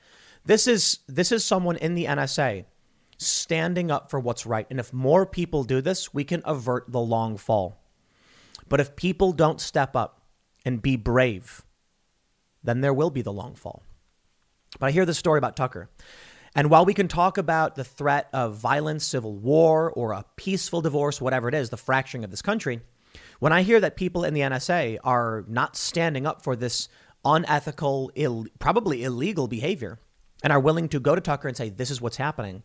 This is this is someone in the NSA standing up for what's right. And if more people do this, we can avert the long fall. But if people don't step up and be brave, then there will be the long fall. But I hear this story about Tucker. And while we can talk about the threat of violence, civil war, or a peaceful divorce, whatever it is, the fracturing of this country, when I hear that people in the NSA are not standing up for this unethical, Ill, probably illegal behavior, and are willing to go to Tucker and say, this is what's happening,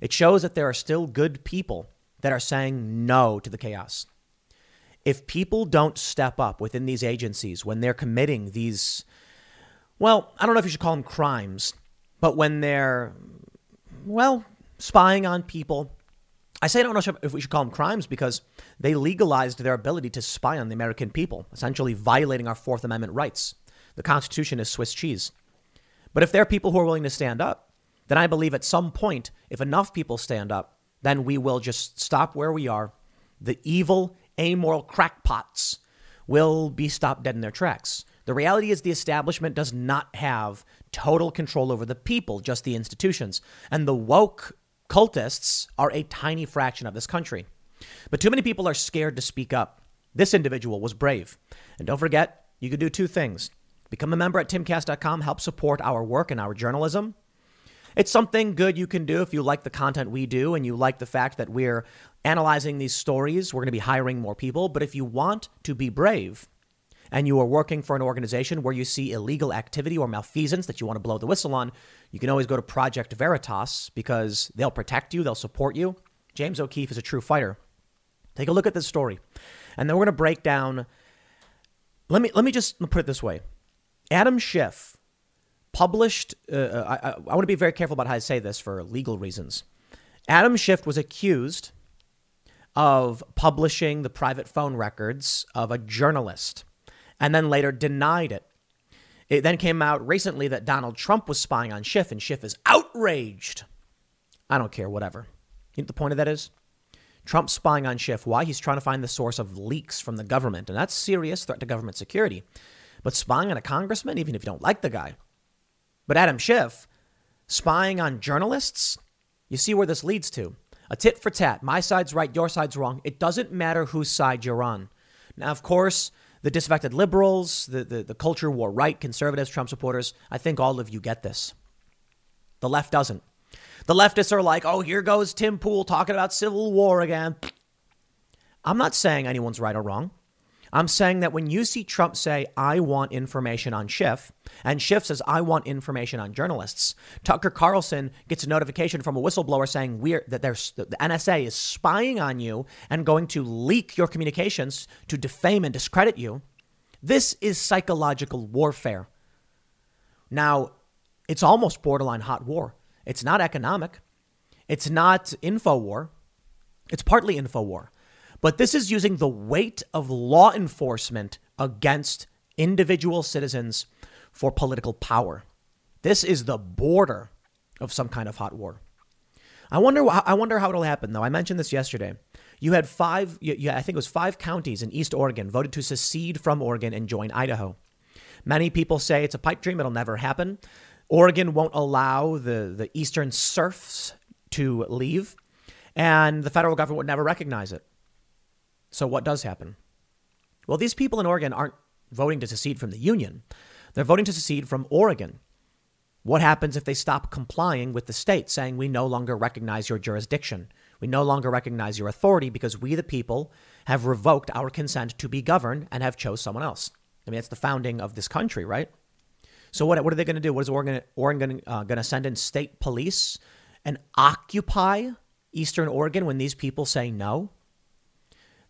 it shows that there are still good people that are saying no to the chaos. If people don't step up within these agencies when they're committing these, well, I don't know if you should call them crimes, but when they're, well, spying on people, I say I don't know if we should call them crimes because they legalized their ability to spy on the American people, essentially violating our Fourth Amendment rights. The Constitution is Swiss cheese. But if there are people who are willing to stand up, then I believe at some point, if enough people stand up, then we will just stop where we are. The evil, amoral crackpots will be stopped dead in their tracks. The reality is the establishment does not have total control over the people, just the institutions. And the woke cultists are a tiny fraction of this country. But too many people are scared to speak up. This individual was brave. And don't forget, you can do two things become a member at timcast.com, help support our work and our journalism. It's something good you can do if you like the content we do and you like the fact that we're analyzing these stories. We're going to be hiring more people. But if you want to be brave, and you are working for an organization where you see illegal activity or malfeasance that you want to blow the whistle on, you can always go to Project Veritas because they'll protect you, they'll support you. James O'Keefe is a true fighter. Take a look at this story. And then we're going to break down. Let me, let me just put it this way Adam Schiff published, uh, uh I, I want to be very careful about how I say this for legal reasons. Adam Schiff was accused of publishing the private phone records of a journalist and then later denied it. It then came out recently that Donald Trump was spying on Schiff, and Schiff is outraged. I don't care, whatever. You know what the point of that is? Trump spying on Schiff. Why? He's trying to find the source of leaks from the government, and that's serious threat to government security. But spying on a congressman, even if you don't like the guy. But Adam Schiff, spying on journalists, you see where this leads to. A tit for tat. My side's right, your side's wrong. It doesn't matter whose side you're on. Now, of course, the disaffected liberals, the, the, the culture war right, conservatives, Trump supporters, I think all of you get this. The left doesn't. The leftists are like, oh, here goes Tim Pool talking about civil war again. I'm not saying anyone's right or wrong. I'm saying that when you see Trump say, I want information on Schiff, and Schiff says, I want information on journalists, Tucker Carlson gets a notification from a whistleblower saying we're, that the NSA is spying on you and going to leak your communications to defame and discredit you. This is psychological warfare. Now, it's almost borderline hot war. It's not economic. It's not info war. It's partly info war. But this is using the weight of law enforcement against individual citizens for political power. This is the border of some kind of hot war. I wonder. I wonder how it'll happen, though. I mentioned this yesterday. You had five. Yeah, I think it was five counties in East Oregon voted to secede from Oregon and join Idaho. Many people say it's a pipe dream. It'll never happen. Oregon won't allow the the eastern serfs to leave, and the federal government would never recognize it. So, what does happen? Well, these people in Oregon aren't voting to secede from the Union, they're voting to secede from Oregon. What happens if they stop complying with the state saying we no longer recognize your jurisdiction? We no longer recognize your authority because we, the people, have revoked our consent to be governed and have chose someone else. I mean, that's the founding of this country, right? So what, what are they going to do? What is Oregon, Oregon uh, going to send in state police and occupy Eastern Oregon when these people say no?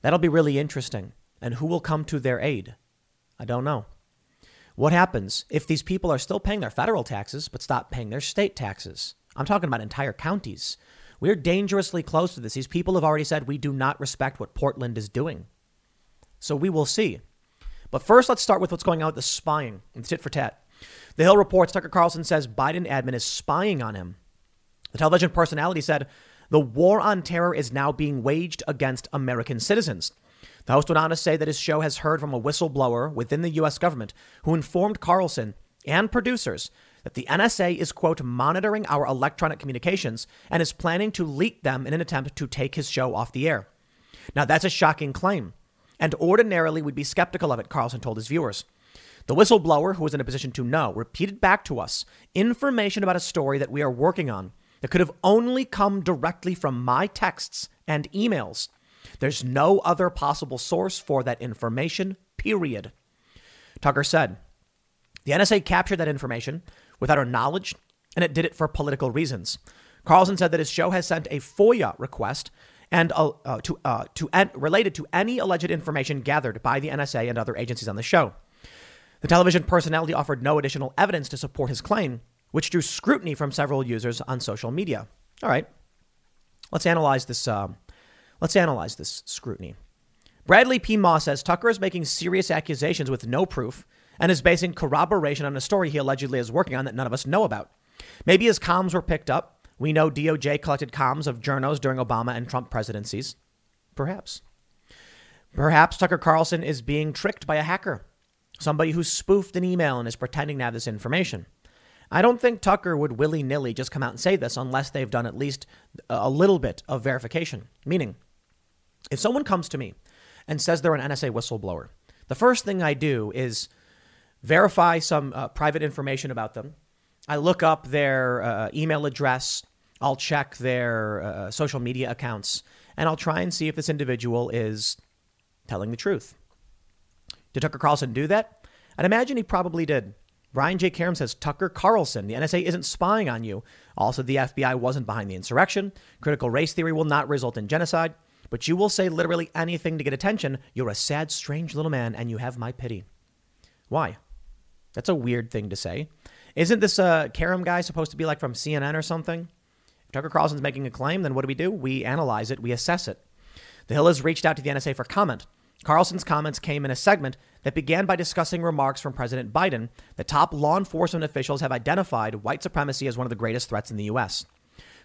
That'll be really interesting. And who will come to their aid? I don't know. What happens if these people are still paying their federal taxes but stop paying their state taxes? I'm talking about entire counties. We're dangerously close to this. These people have already said we do not respect what Portland is doing. So we will see. But first, let's start with what's going on with the spying and tit for tat. The Hill reports Tucker Carlson says Biden admin is spying on him. The television personality said the war on terror is now being waged against American citizens. The host went on to say that his show has heard from a whistleblower within the U.S. government who informed Carlson and producers that the NSA is, quote, monitoring our electronic communications and is planning to leak them in an attempt to take his show off the air. Now, that's a shocking claim, and ordinarily we'd be skeptical of it, Carlson told his viewers. The whistleblower, who was in a position to know, repeated back to us information about a story that we are working on that could have only come directly from my texts and emails. There's no other possible source for that information, period. Tucker said, the NSA captured that information without our knowledge, and it did it for political reasons. Carlson said that his show has sent a FOIA request and uh, uh, to uh, to related to any alleged information gathered by the NSA and other agencies on the show. The television personality offered no additional evidence to support his claim, which drew scrutiny from several users on social media. All right, let's analyze this. Uh, let's analyze this scrutiny. Bradley P. Moss says Tucker is making serious accusations with no proof and is basing corroboration on a story he allegedly is working on that none of us know about. Maybe his comms were picked up. We know DOJ collected comms of journos during Obama and Trump presidencies. Perhaps. Perhaps Tucker Carlson is being tricked by a hacker, somebody who spoofed an email and is pretending to have this information. I don't think Tucker would willy nilly just come out and say this unless they've done at least a little bit of verification. Meaning, if someone comes to me and says they're an NSA whistleblower, the first thing I do is verify some uh, private information about them. I look up their uh, email address, I'll check their uh, social media accounts, and I'll try and see if this individual is telling the truth. Did Tucker Carlson do that? I'd imagine he probably did. Brian J. Karem says Tucker Carlson, the NSA isn't spying on you. Also, the FBI wasn't behind the insurrection. Critical race theory will not result in genocide. But you will say literally anything to get attention. You're a sad, strange little man, and you have my pity. Why? That's a weird thing to say. Isn't this uh, a Karem guy supposed to be like from CNN or something? If Tucker Carlson's making a claim, then what do we do? We analyze it, we assess it. The Hill has reached out to the NSA for comment. Carlson's comments came in a segment that began by discussing remarks from President Biden that top law enforcement officials have identified white supremacy as one of the greatest threats in the U.S.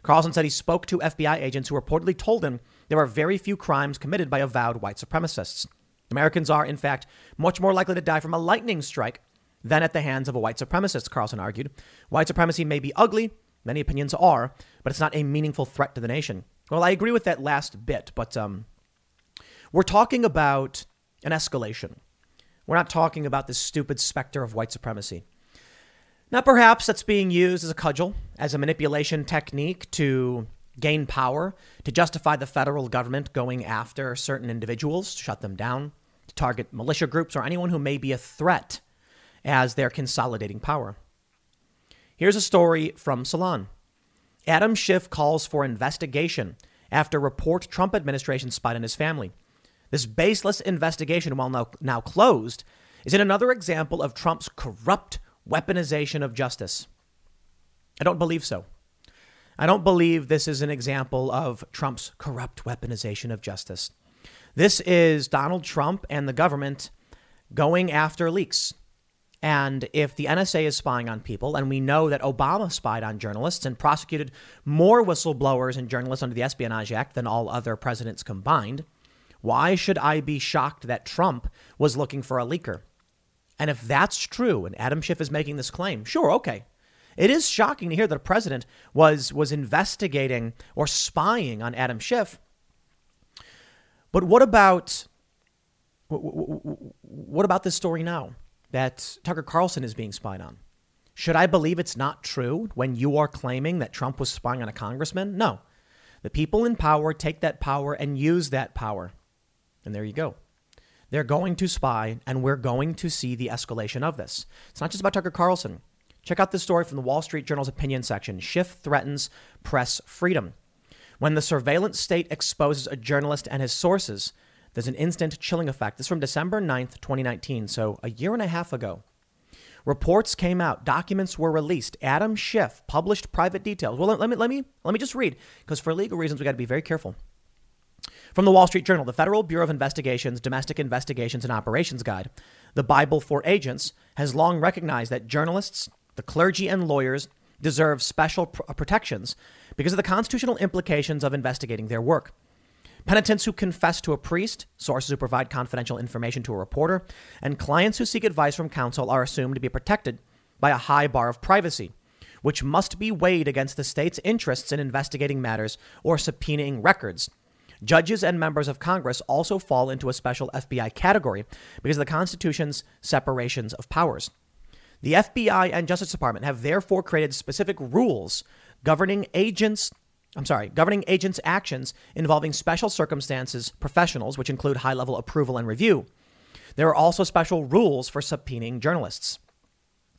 Carlson said he spoke to FBI agents who reportedly told him there are very few crimes committed by avowed white supremacists. Americans are, in fact, much more likely to die from a lightning strike than at the hands of a white supremacist, Carlson argued. White supremacy may be ugly, many opinions are, but it's not a meaningful threat to the nation. Well, I agree with that last bit, but um, we're talking about an escalation. We're not talking about this stupid specter of white supremacy. Now, perhaps that's being used as a cudgel, as a manipulation technique to gain power, to justify the federal government going after certain individuals, to shut them down, to target militia groups or anyone who may be a threat as they're consolidating power. Here's a story from Salon. Adam Schiff calls for investigation after report Trump administration spied on his family. This baseless investigation, while now, now closed, is another example of Trump's corrupt weaponization of justice. I don't believe so. I don't believe this is an example of Trump's corrupt weaponization of justice. This is Donald Trump and the government going after leaks. And if the NSA is spying on people, and we know that Obama spied on journalists and prosecuted more whistleblowers and journalists under the Espionage Act than all other presidents combined, why should I be shocked that Trump was looking for a leaker? And if that's true, and Adam Schiff is making this claim, sure, okay. It is shocking to hear that a president was was investigating or spying on Adam Schiff. But what about what about this story now that Tucker Carlson is being spied on? Should I believe it's not true when you are claiming that Trump was spying on a congressman? No. The people in power take that power and use that power. And there you go. They're going to spy, and we're going to see the escalation of this. It's not just about Tucker Carlson. Check out this story from the Wall Street Journal's opinion section Schiff threatens press freedom. When the surveillance state exposes a journalist and his sources, there's an instant chilling effect. This is from December 9th, 2019, so a year and a half ago. Reports came out, documents were released. Adam Schiff published private details. Well, let me let me let me just read because for legal reasons we got to be very careful. From the Wall Street Journal, the Federal Bureau of Investigation's Domestic Investigations and Operations Guide, the Bible for Agents, has long recognized that journalists, the clergy, and lawyers deserve special pr- uh, protections because of the constitutional implications of investigating their work. Penitents who confess to a priest, sources who provide confidential information to a reporter, and clients who seek advice from counsel are assumed to be protected by a high bar of privacy, which must be weighed against the state's interests in investigating matters or subpoenaing records Judges and members of Congress also fall into a special FBI category because of the Constitution's separations of powers. The FBI and Justice Department have therefore created specific rules governing agents I'm sorry, governing agents' actions involving special circumstances professionals, which include high level approval and review. There are also special rules for subpoenaing journalists.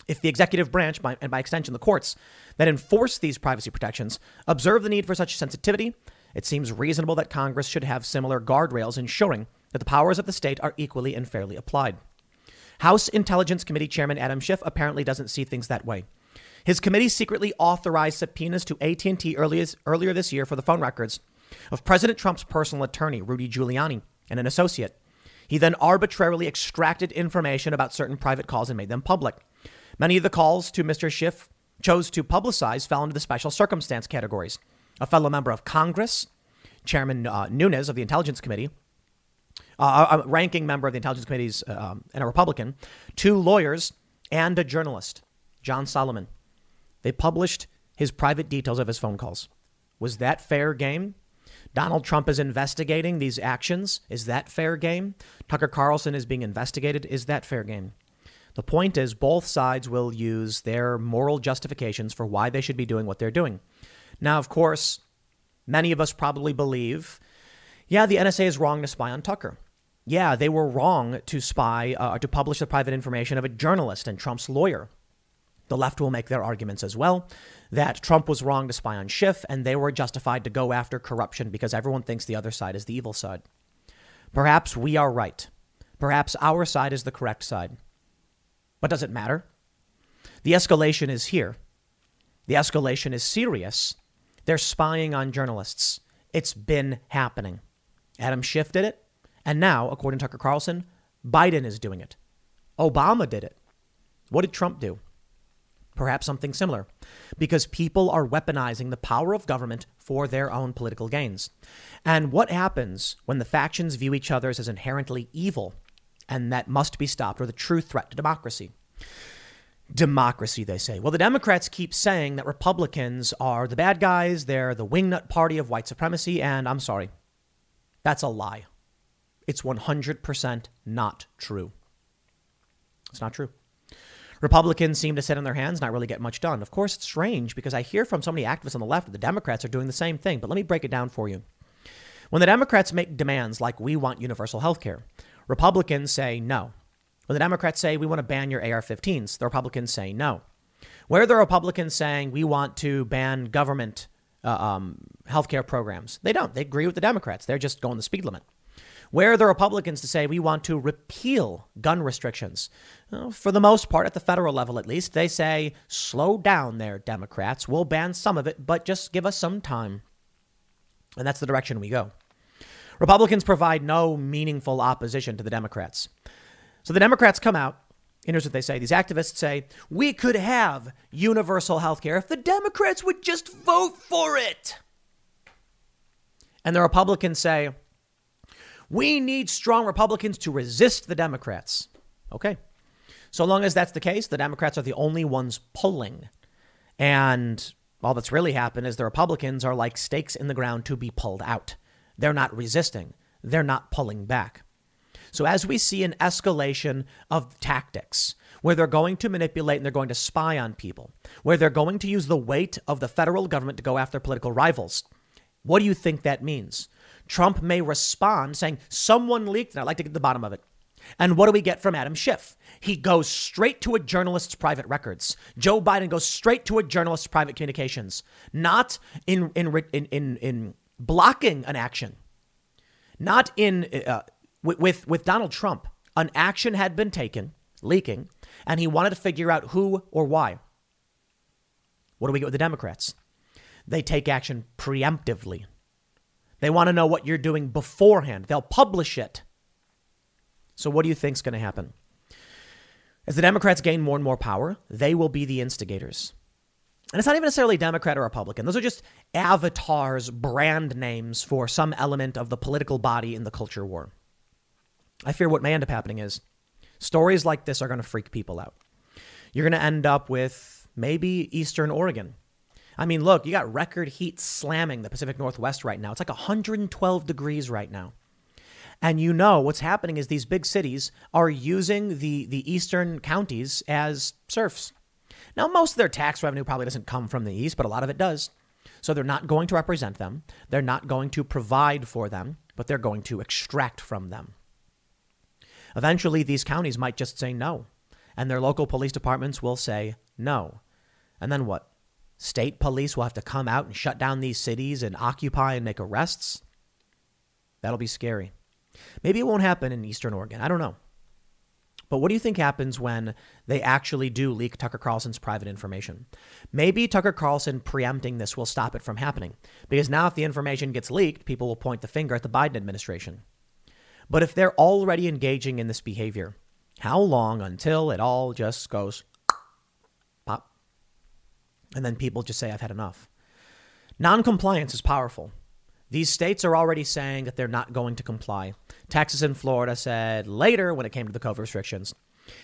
If the executive branch, and by extension the courts, that enforce these privacy protections observe the need for such sensitivity, it seems reasonable that Congress should have similar guardrails ensuring that the powers of the state are equally and fairly applied. House Intelligence Committee Chairman Adam Schiff apparently doesn't see things that way. His committee secretly authorized subpoenas to AT&T earlier this year for the phone records of President Trump's personal attorney, Rudy Giuliani, and an associate. He then arbitrarily extracted information about certain private calls and made them public. Many of the calls to Mr. Schiff chose to publicize fell into the special circumstance categories a fellow member of Congress, Chairman uh, Nunes of the Intelligence Committee, uh, a ranking member of the Intelligence Committees, uh, um, and a Republican, two lawyers, and a journalist, John Solomon. They published his private details of his phone calls. Was that fair game? Donald Trump is investigating these actions. Is that fair game? Tucker Carlson is being investigated. Is that fair game? The point is, both sides will use their moral justifications for why they should be doing what they're doing. Now, of course, many of us probably believe, yeah, the NSA is wrong to spy on Tucker. Yeah, they were wrong to spy, uh, to publish the private information of a journalist and Trump's lawyer. The left will make their arguments as well that Trump was wrong to spy on Schiff and they were justified to go after corruption because everyone thinks the other side is the evil side. Perhaps we are right. Perhaps our side is the correct side. But does it matter? The escalation is here. The escalation is serious. They're spying on journalists. It's been happening. Adam Schiff did it. And now, according to Tucker Carlson, Biden is doing it. Obama did it. What did Trump do? Perhaps something similar, because people are weaponizing the power of government for their own political gains. And what happens when the factions view each other as inherently evil and that must be stopped or the true threat to democracy? Democracy, they say. Well, the Democrats keep saying that Republicans are the bad guys, they're the wingnut party of white supremacy, and I'm sorry. That's a lie. It's 100% not true. It's not true. Republicans seem to sit on their hands, not really get much done. Of course, it's strange because I hear from so many activists on the left that the Democrats are doing the same thing, but let me break it down for you. When the Democrats make demands like we want universal health care, Republicans say no. The Democrats say we want to ban your AR 15s, the Republicans say no. Where are the Republicans saying we want to ban government uh, um, healthcare programs? They don't. They agree with the Democrats. They're just going the speed limit. Where are the Republicans to say we want to repeal gun restrictions? Well, for the most part, at the federal level at least, they say slow down there, Democrats. We'll ban some of it, but just give us some time. And that's the direction we go. Republicans provide no meaningful opposition to the Democrats. So the Democrats come out, and here's what they say. These activists say, we could have universal health care if the Democrats would just vote for it. And the Republicans say, we need strong Republicans to resist the Democrats. Okay. So long as that's the case, the Democrats are the only ones pulling. And all that's really happened is the Republicans are like stakes in the ground to be pulled out. They're not resisting, they're not pulling back. So, as we see an escalation of tactics, where they're going to manipulate and they're going to spy on people, where they're going to use the weight of the federal government to go after political rivals, what do you think that means? Trump may respond saying, Someone leaked, and I'd like to get to the bottom of it. And what do we get from Adam Schiff? He goes straight to a journalist's private records. Joe Biden goes straight to a journalist's private communications, not in in in in, in blocking an action, not in uh, with with Donald Trump. An action had been taken, leaking, and he wanted to figure out who or why. What do we get with the Democrats? They take action preemptively. They want to know what you're doing beforehand. They'll publish it. So, what do you think is going to happen? As the Democrats gain more and more power, they will be the instigators. And it's not even necessarily Democrat or Republican. Those are just avatars, brand names for some element of the political body in the culture war. I fear what may end up happening is stories like this are going to freak people out. You're going to end up with maybe Eastern Oregon. I mean, look, you got record heat slamming the Pacific Northwest right now. It's like 112 degrees right now. And you know what's happening is these big cities are using the, the eastern counties as serfs. Now, most of their tax revenue probably doesn't come from the east, but a lot of it does. So they're not going to represent them. They're not going to provide for them, but they're going to extract from them. Eventually, these counties might just say no, and their local police departments will say no. And then what? State police will have to come out and shut down these cities and occupy and make arrests? That'll be scary. Maybe it won't happen in Eastern Oregon. I don't know. But what do you think happens when they actually do leak Tucker Carlson's private information? Maybe Tucker Carlson preempting this will stop it from happening. Because now, if the information gets leaked, people will point the finger at the Biden administration. But if they're already engaging in this behavior, how long until it all just goes pop? And then people just say, I've had enough. Noncompliance is powerful. These states are already saying that they're not going to comply. Texas and Florida said later when it came to the COVID restrictions.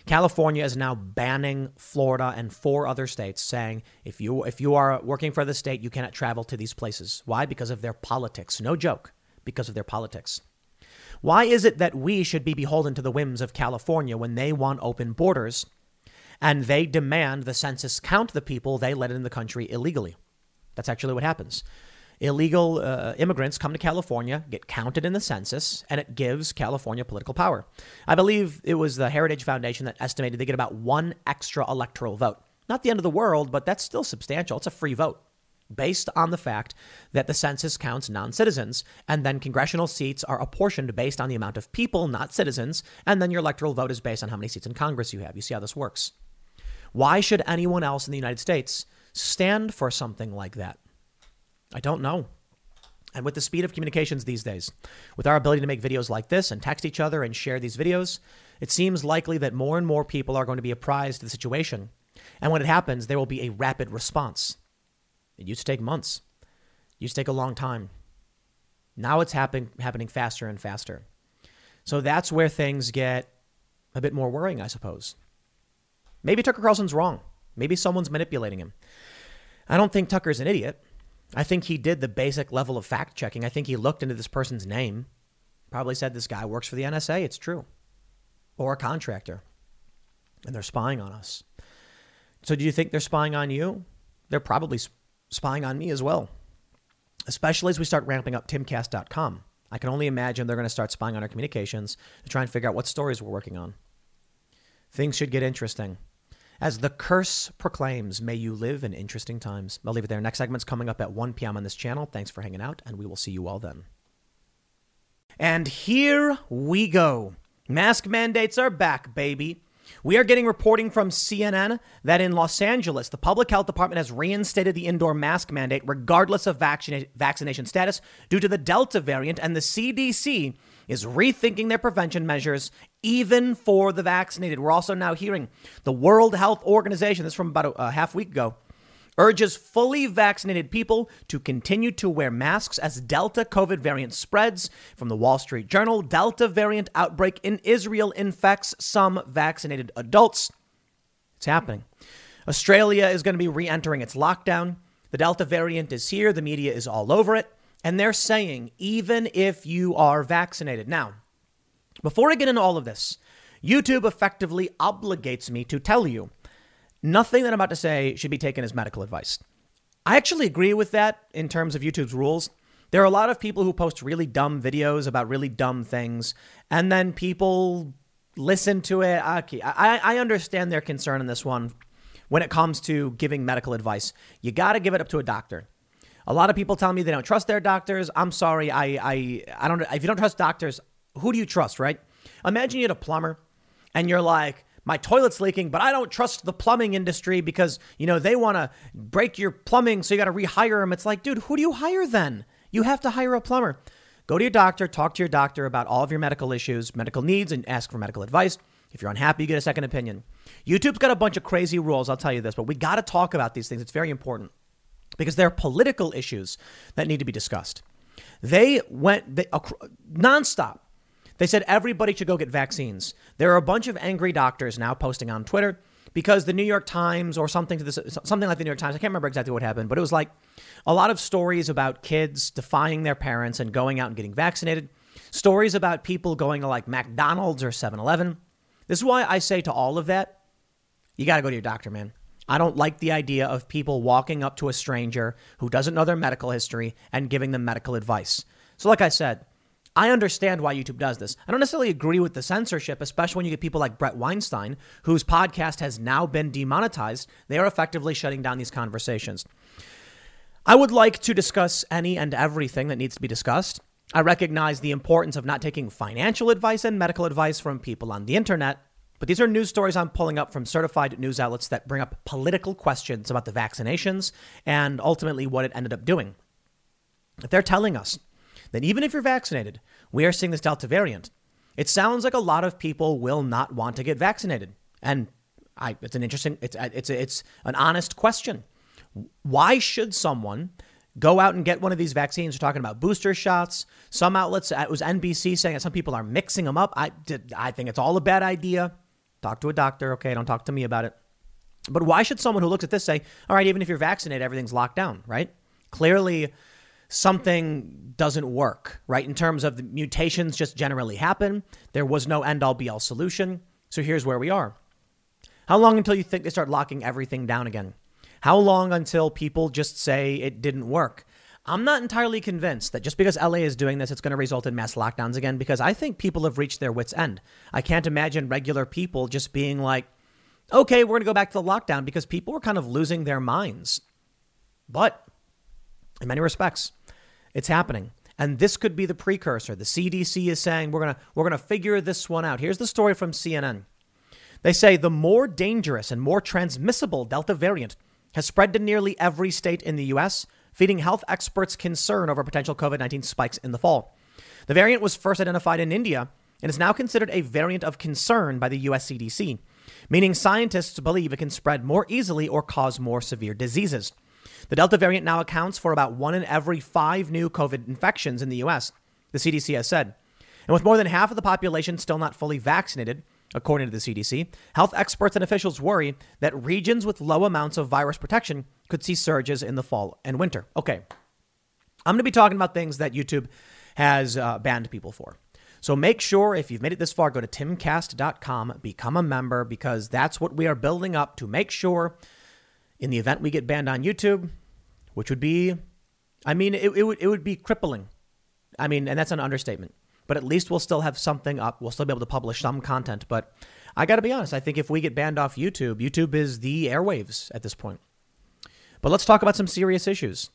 California is now banning Florida and four other states, saying if you if you are working for the state, you cannot travel to these places. Why? Because of their politics. No joke. Because of their politics. Why is it that we should be beholden to the whims of California when they want open borders and they demand the census count the people they let in the country illegally? That's actually what happens. Illegal uh, immigrants come to California, get counted in the census, and it gives California political power. I believe it was the Heritage Foundation that estimated they get about one extra electoral vote. Not the end of the world, but that's still substantial. It's a free vote based on the fact that the census counts non citizens, and then congressional seats are apportioned based on the amount of people, not citizens, and then your electoral vote is based on how many seats in Congress you have. You see how this works. Why should anyone else in the United States stand for something like that? I don't know. And with the speed of communications these days, with our ability to make videos like this and text each other and share these videos, it seems likely that more and more people are going to be apprised of the situation. And when it happens, there will be a rapid response. It used to take months. It used to take a long time. Now it's happen- happening faster and faster. So that's where things get a bit more worrying, I suppose. Maybe Tucker Carlson's wrong. Maybe someone's manipulating him. I don't think Tucker's an idiot. I think he did the basic level of fact checking. I think he looked into this person's name, probably said this guy works for the NSA. It's true. Or a contractor. And they're spying on us. So do you think they're spying on you? They're probably spying on me as well, especially as we start ramping up timcast.com. I can only imagine they're going to start spying on our communications to try and figure out what stories we're working on. Things should get interesting. As the curse proclaims, may you live in interesting times. I'll leave it there. Next segment's coming up at 1 p.m. on this channel. Thanks for hanging out, and we will see you all then. And here we go. Mask mandates are back, baby. We are getting reporting from CNN that in Los Angeles, the public health department has reinstated the indoor mask mandate regardless of vaccina- vaccination status due to the Delta variant, and the CDC is rethinking their prevention measures even for the vaccinated. We're also now hearing the World Health Organization, this is from about a, a half week ago, urges fully vaccinated people to continue to wear masks as Delta COVID variant spreads. From the Wall Street Journal, Delta variant outbreak in Israel infects some vaccinated adults. It's happening. Australia is going to be re entering its lockdown. The Delta variant is here. The media is all over it. And they're saying, even if you are vaccinated. Now, before I get into all of this, YouTube effectively obligates me to tell you nothing that I'm about to say should be taken as medical advice. I actually agree with that in terms of YouTube's rules. There are a lot of people who post really dumb videos about really dumb things, and then people listen to it. Okay, I, I understand their concern in this one when it comes to giving medical advice. You got to give it up to a doctor. A lot of people tell me they don't trust their doctors. I'm sorry. I, I, I don't, if you don't trust doctors, who do you trust, right? Imagine you had a plumber and you're like, my toilet's leaking, but I don't trust the plumbing industry because, you know, they want to break your plumbing, so you got to rehire them. It's like, dude, who do you hire then? You have to hire a plumber. Go to your doctor, talk to your doctor about all of your medical issues, medical needs, and ask for medical advice. If you're unhappy, you get a second opinion. YouTube's got a bunch of crazy rules, I'll tell you this, but we got to talk about these things. It's very important because they're political issues that need to be discussed. They went they, nonstop they said everybody should go get vaccines. There are a bunch of angry doctors now posting on Twitter because the New York Times or something to this, something like the New York Times. I can't remember exactly what happened, but it was like a lot of stories about kids defying their parents and going out and getting vaccinated. Stories about people going to like McDonald's or 7-Eleven. This is why I say to all of that, you got to go to your doctor, man. I don't like the idea of people walking up to a stranger who doesn't know their medical history and giving them medical advice. So, like I said, I understand why YouTube does this. I don't necessarily agree with the censorship, especially when you get people like Bret Weinstein, whose podcast has now been demonetized. They are effectively shutting down these conversations. I would like to discuss any and everything that needs to be discussed. I recognize the importance of not taking financial advice and medical advice from people on the internet, but these are news stories I'm pulling up from certified news outlets that bring up political questions about the vaccinations and ultimately what it ended up doing. If they're telling us that even if you're vaccinated, we are seeing this Delta variant. It sounds like a lot of people will not want to get vaccinated. And I, it's an interesting, it's, it's, it's an honest question. Why should someone go out and get one of these vaccines? We're talking about booster shots. Some outlets, it was NBC saying that some people are mixing them up. I, did, I think it's all a bad idea. Talk to a doctor, okay? Don't talk to me about it. But why should someone who looks at this say, all right, even if you're vaccinated, everything's locked down, right? Clearly, something doesn't work, right? In terms of the mutations just generally happen. There was no end all be all solution. So here's where we are. How long until you think they start locking everything down again? How long until people just say it didn't work? I'm not entirely convinced that just because LA is doing this, it's going to result in mass lockdowns again, because I think people have reached their wits' end. I can't imagine regular people just being like, okay, we're going to go back to the lockdown because people were kind of losing their minds. But in many respects, it's happening. And this could be the precursor. The CDC is saying we're going to we're going to figure this one out. Here's the story from CNN. They say the more dangerous and more transmissible Delta variant has spread to nearly every state in the US, feeding health experts concern over potential COVID-19 spikes in the fall. The variant was first identified in India and is now considered a variant of concern by the US CDC, meaning scientists believe it can spread more easily or cause more severe diseases. The Delta variant now accounts for about one in every five new COVID infections in the US, the CDC has said. And with more than half of the population still not fully vaccinated, according to the CDC, health experts and officials worry that regions with low amounts of virus protection could see surges in the fall and winter. Okay, I'm going to be talking about things that YouTube has uh, banned people for. So make sure if you've made it this far, go to timcast.com, become a member, because that's what we are building up to make sure in the event we get banned on YouTube, which would be, I mean, it, it, would, it would be crippling. I mean, and that's an understatement. But at least we'll still have something up. We'll still be able to publish some content. But I got to be honest. I think if we get banned off YouTube, YouTube is the airwaves at this point. But let's talk about some serious issues.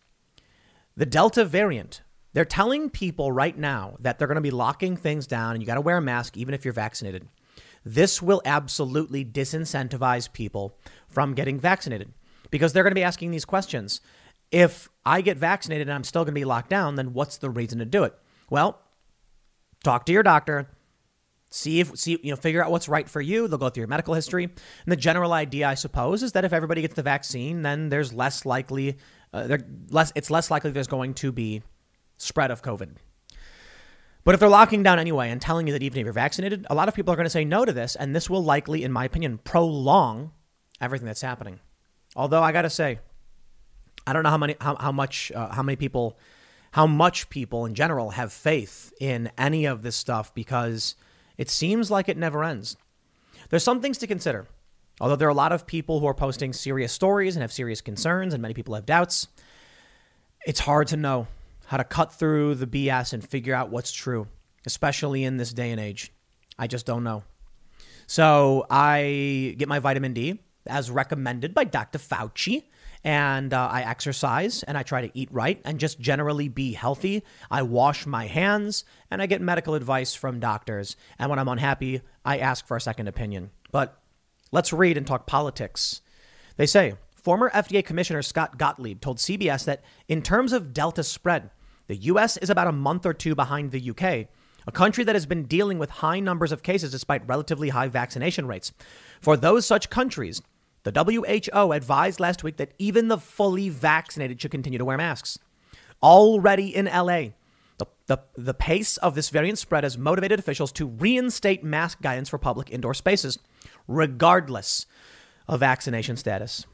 The Delta variant. They're telling people right now that they're going to be locking things down and you got to wear a mask even if you're vaccinated. This will absolutely disincentivize people from getting vaccinated because they're going to be asking these questions. If I get vaccinated and I'm still going to be locked down, then what's the reason to do it? Well, talk to your doctor, see if see you know figure out what's right for you they'll go through your medical history and the general idea i suppose is that if everybody gets the vaccine then there's less likely uh, less it's less likely there's going to be spread of covid but if they're locking down anyway and telling you that even if you're vaccinated a lot of people are going to say no to this and this will likely in my opinion prolong everything that's happening although i got to say i don't know how many how, how much uh, how many people how much people in general have faith in any of this stuff because it seems like it never ends. There's some things to consider. Although there are a lot of people who are posting serious stories and have serious concerns, and many people have doubts, it's hard to know how to cut through the BS and figure out what's true, especially in this day and age. I just don't know. So I get my vitamin D as recommended by Dr. Fauci and uh, I exercise and I try to eat right and just generally be healthy. I wash my hands and I get medical advice from doctors. And when I'm unhappy, I ask for a second opinion. But let's read and talk politics. They say former FDA Commissioner Scott Gottlieb told CBS that in terms of Delta spread, the US is about a month or two behind the UK, a country that has been dealing with high numbers of cases despite relatively high vaccination rates. For those such countries, the WHO advised last week that even the fully vaccinated should continue to wear masks. Already in LA, the, the, the pace of this variant spread has motivated officials to reinstate mask guidance for public indoor spaces, regardless of vaccination status.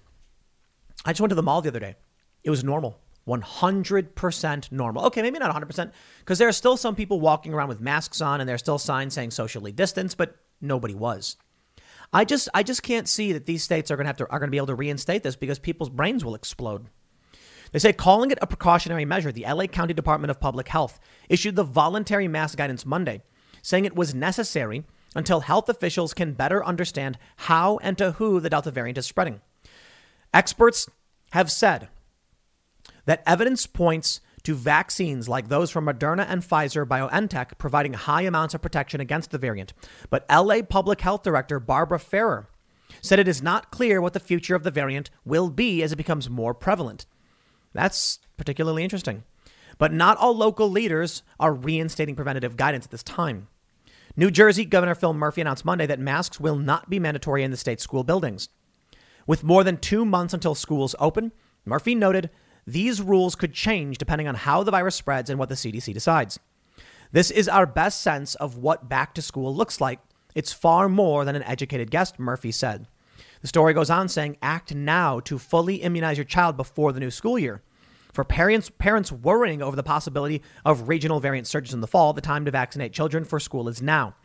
I just went to the mall the other day. It was normal. 100% normal. Okay, maybe not 100%, because there are still some people walking around with masks on and there are still signs saying socially distance, but nobody was. I just I just can't see that these states are going to have to are going to be able to reinstate this because people's brains will explode. They say calling it a precautionary measure, the LA County Department of Public Health issued the voluntary mask guidance Monday, saying it was necessary until health officials can better understand how and to who the Delta variant is spreading. Experts have said that evidence points to vaccines like those from Moderna and Pfizer BioNTech providing high amounts of protection against the variant. But LA Public Health Director Barbara Ferrer said it is not clear what the future of the variant will be as it becomes more prevalent. That's particularly interesting. But not all local leaders are reinstating preventative guidance at this time. New Jersey Governor Phil Murphy announced Monday that masks will not be mandatory in the state's school buildings. With more than two months until schools open, Murphy noted these rules could change depending on how the virus spreads and what the CDC decides. This is our best sense of what back to school looks like. It's far more than an educated guess, Murphy said. The story goes on saying, act now to fully immunize your child before the new school year. For parents, parents worrying over the possibility of regional variant surges in the fall, the time to vaccinate children for school is now.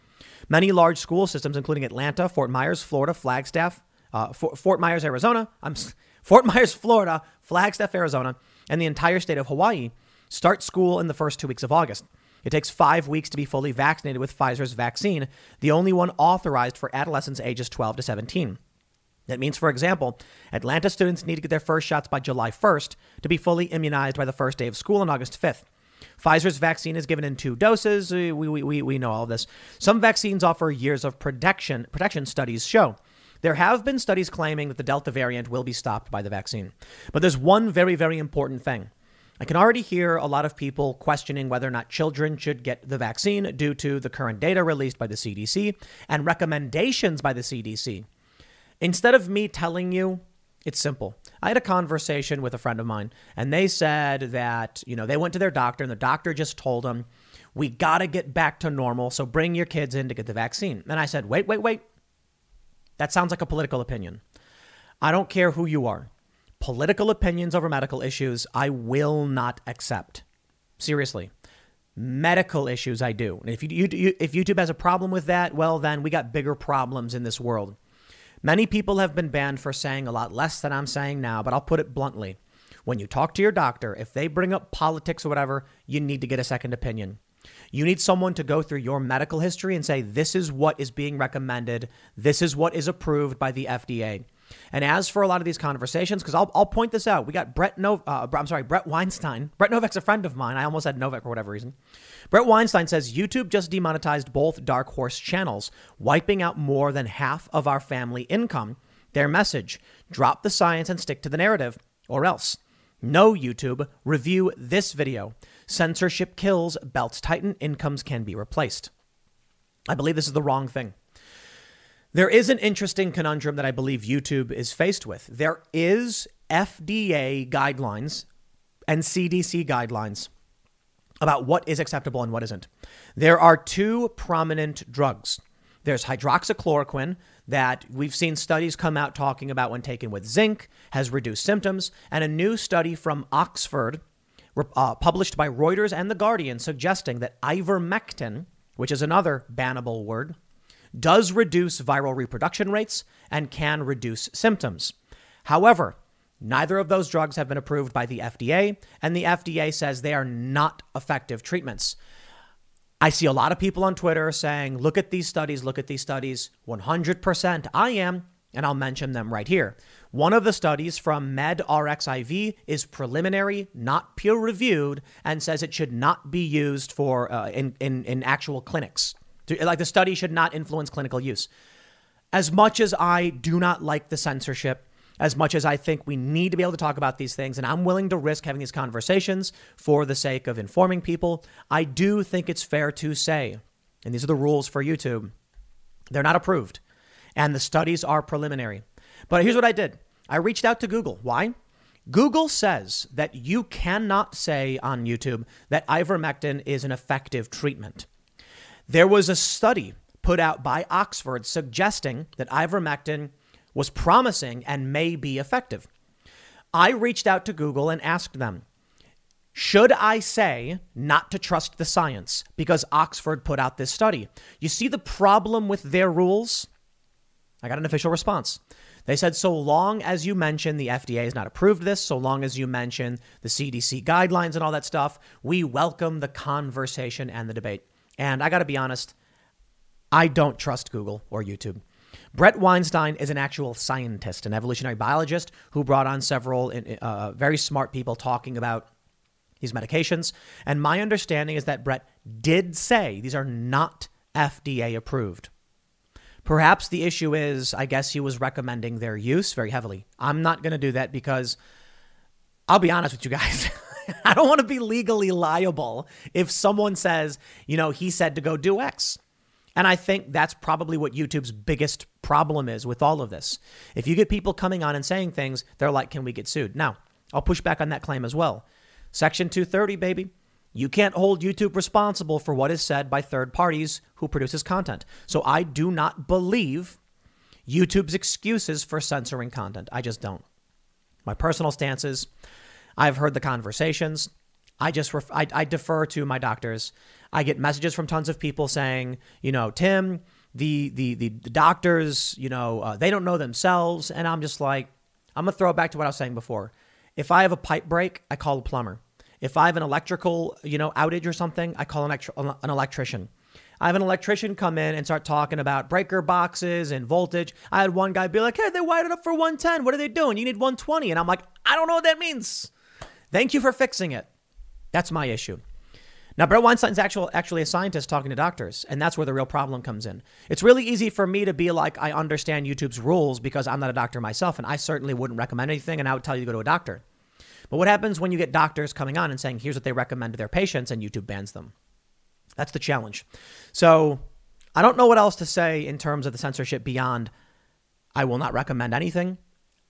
Many large school systems, including Atlanta, Fort Myers, Florida, Flagstaff, uh, Fort Myers, Arizona, I'm Fort Myers, Florida, Flagstaff, Arizona, and the entire state of Hawaii start school in the first two weeks of August. It takes five weeks to be fully vaccinated with Pfizer's vaccine, the only one authorized for adolescents ages 12 to 17. That means, for example, Atlanta students need to get their first shots by July 1st to be fully immunized by the first day of school on August 5th. Pfizer's vaccine is given in two doses. We, we, we, we know all of this. Some vaccines offer years of protection, protection studies show. There have been studies claiming that the Delta variant will be stopped by the vaccine. But there's one very, very important thing. I can already hear a lot of people questioning whether or not children should get the vaccine due to the current data released by the CDC and recommendations by the CDC. Instead of me telling you, it's simple. I had a conversation with a friend of mine, and they said that, you know, they went to their doctor, and the doctor just told them, we got to get back to normal, so bring your kids in to get the vaccine. And I said, wait, wait, wait. That sounds like a political opinion. I don't care who you are. Political opinions over medical issues, I will not accept. Seriously. Medical issues, I do. And if, you, you, if YouTube has a problem with that, well, then we got bigger problems in this world. Many people have been banned for saying a lot less than I'm saying now, but I'll put it bluntly. when you talk to your doctor, if they bring up politics or whatever, you need to get a second opinion. You need someone to go through your medical history and say, this is what is being recommended, this is what is approved by the FDA. And as for a lot of these conversations, because I'll, I'll point this out, we got Brett no, uh, I'm sorry, Bret Weinstein. Brett Novak's a friend of mine. I almost said Novak for whatever reason. Bret Weinstein says YouTube just demonetized both Dark Horse channels, wiping out more than half of our family income. Their message: drop the science and stick to the narrative, or else. No, YouTube, review this video. Censorship kills, belts tighten, incomes can be replaced. I believe this is the wrong thing. There is an interesting conundrum that I believe YouTube is faced with. There is FDA guidelines and CDC guidelines about what is acceptable and what isn't. There are two prominent drugs. There's hydroxychloroquine that we've seen studies come out talking about when taken with zinc has reduced symptoms, and a new study from Oxford uh, published by Reuters and The Guardian suggesting that ivermectin, which is another bannable word, does reduce viral reproduction rates and can reduce symptoms. However, neither of those drugs have been approved by the FDA, and the FDA says they are not effective treatments. I see a lot of people on Twitter saying, look at these studies, look at these studies. 100% I am, and I'll mention them right here. One of the studies from MedRxiv is preliminary, not peer reviewed, and says it should not be used for uh, in, in, in actual clinics. Like the study should not influence clinical use. As much as I do not like the censorship, as much as I think we need to be able to talk about these things, and I'm willing to risk having these conversations for the sake of informing people, I do think it's fair to say, and these are the rules for YouTube, they're not approved, and the studies are preliminary. But here's what I did I reached out to Google. Why? Google says that you cannot say on YouTube that ivermectin is an effective treatment. There was a study put out by Oxford suggesting that ivermectin was promising and may be effective. I reached out to Google and asked them, should I say not to trust the science because Oxford put out this study? You see the problem with their rules? I got an official response. They said, so long as you mention the FDA has not approved this, so long as you mention the CDC guidelines and all that stuff, we welcome the conversation and the debate. And I got to be honest, I don't trust Google or YouTube. Bret Weinstein is an actual scientist, an evolutionary biologist who brought on several uh, very smart people talking about these medications. And my understanding is that Bret did say these are not FDA approved. Perhaps the issue is, I guess he was recommending their use very heavily. I'm not going to do that because I'll be honest with you guys. I don't want to be legally liable if someone says, you know, he said to go do X. And I think that's probably what YouTube's biggest problem is with all of this. If you get people coming on and saying things, they're like, can we get sued? Now, I'll push back on that claim as well. Section 230, baby. You can't hold YouTube responsible for what is said by third parties who produces content. So I do not believe YouTube's excuses for censoring content. I just don't. My personal stances, I've heard the conversations. I just ref- I, I defer to my doctors. I get messages from tons of people saying, you know, Tim, the the the, the doctors, you know, uh, they don't know themselves, and I'm just like, I'm gonna throw it back to what I was saying before. If I have a pipe break, I call a plumber. If I have an electrical, you know, outage or something, I call an, an electrician. I have an electrician come in and start talking about breaker boxes and voltage. I had one guy be like, "Hey, they wired it up for 110. What are they doing? You need 120." And I'm like, "I don't know what that means." Thank you for fixing it. That's my issue. Now, Bret Weinstein's actual, actually a scientist talking to doctors, and that's where the real problem comes in. It's really easy for me to be like, I understand YouTube's rules because I'm not a doctor myself, and I certainly wouldn't recommend anything, and I would tell you to go to a doctor. But what happens when you get doctors coming on and saying, here's what they recommend to their patients, and YouTube bans them? That's the challenge. So I don't know what else to say in terms of the censorship beyond I will not recommend anything.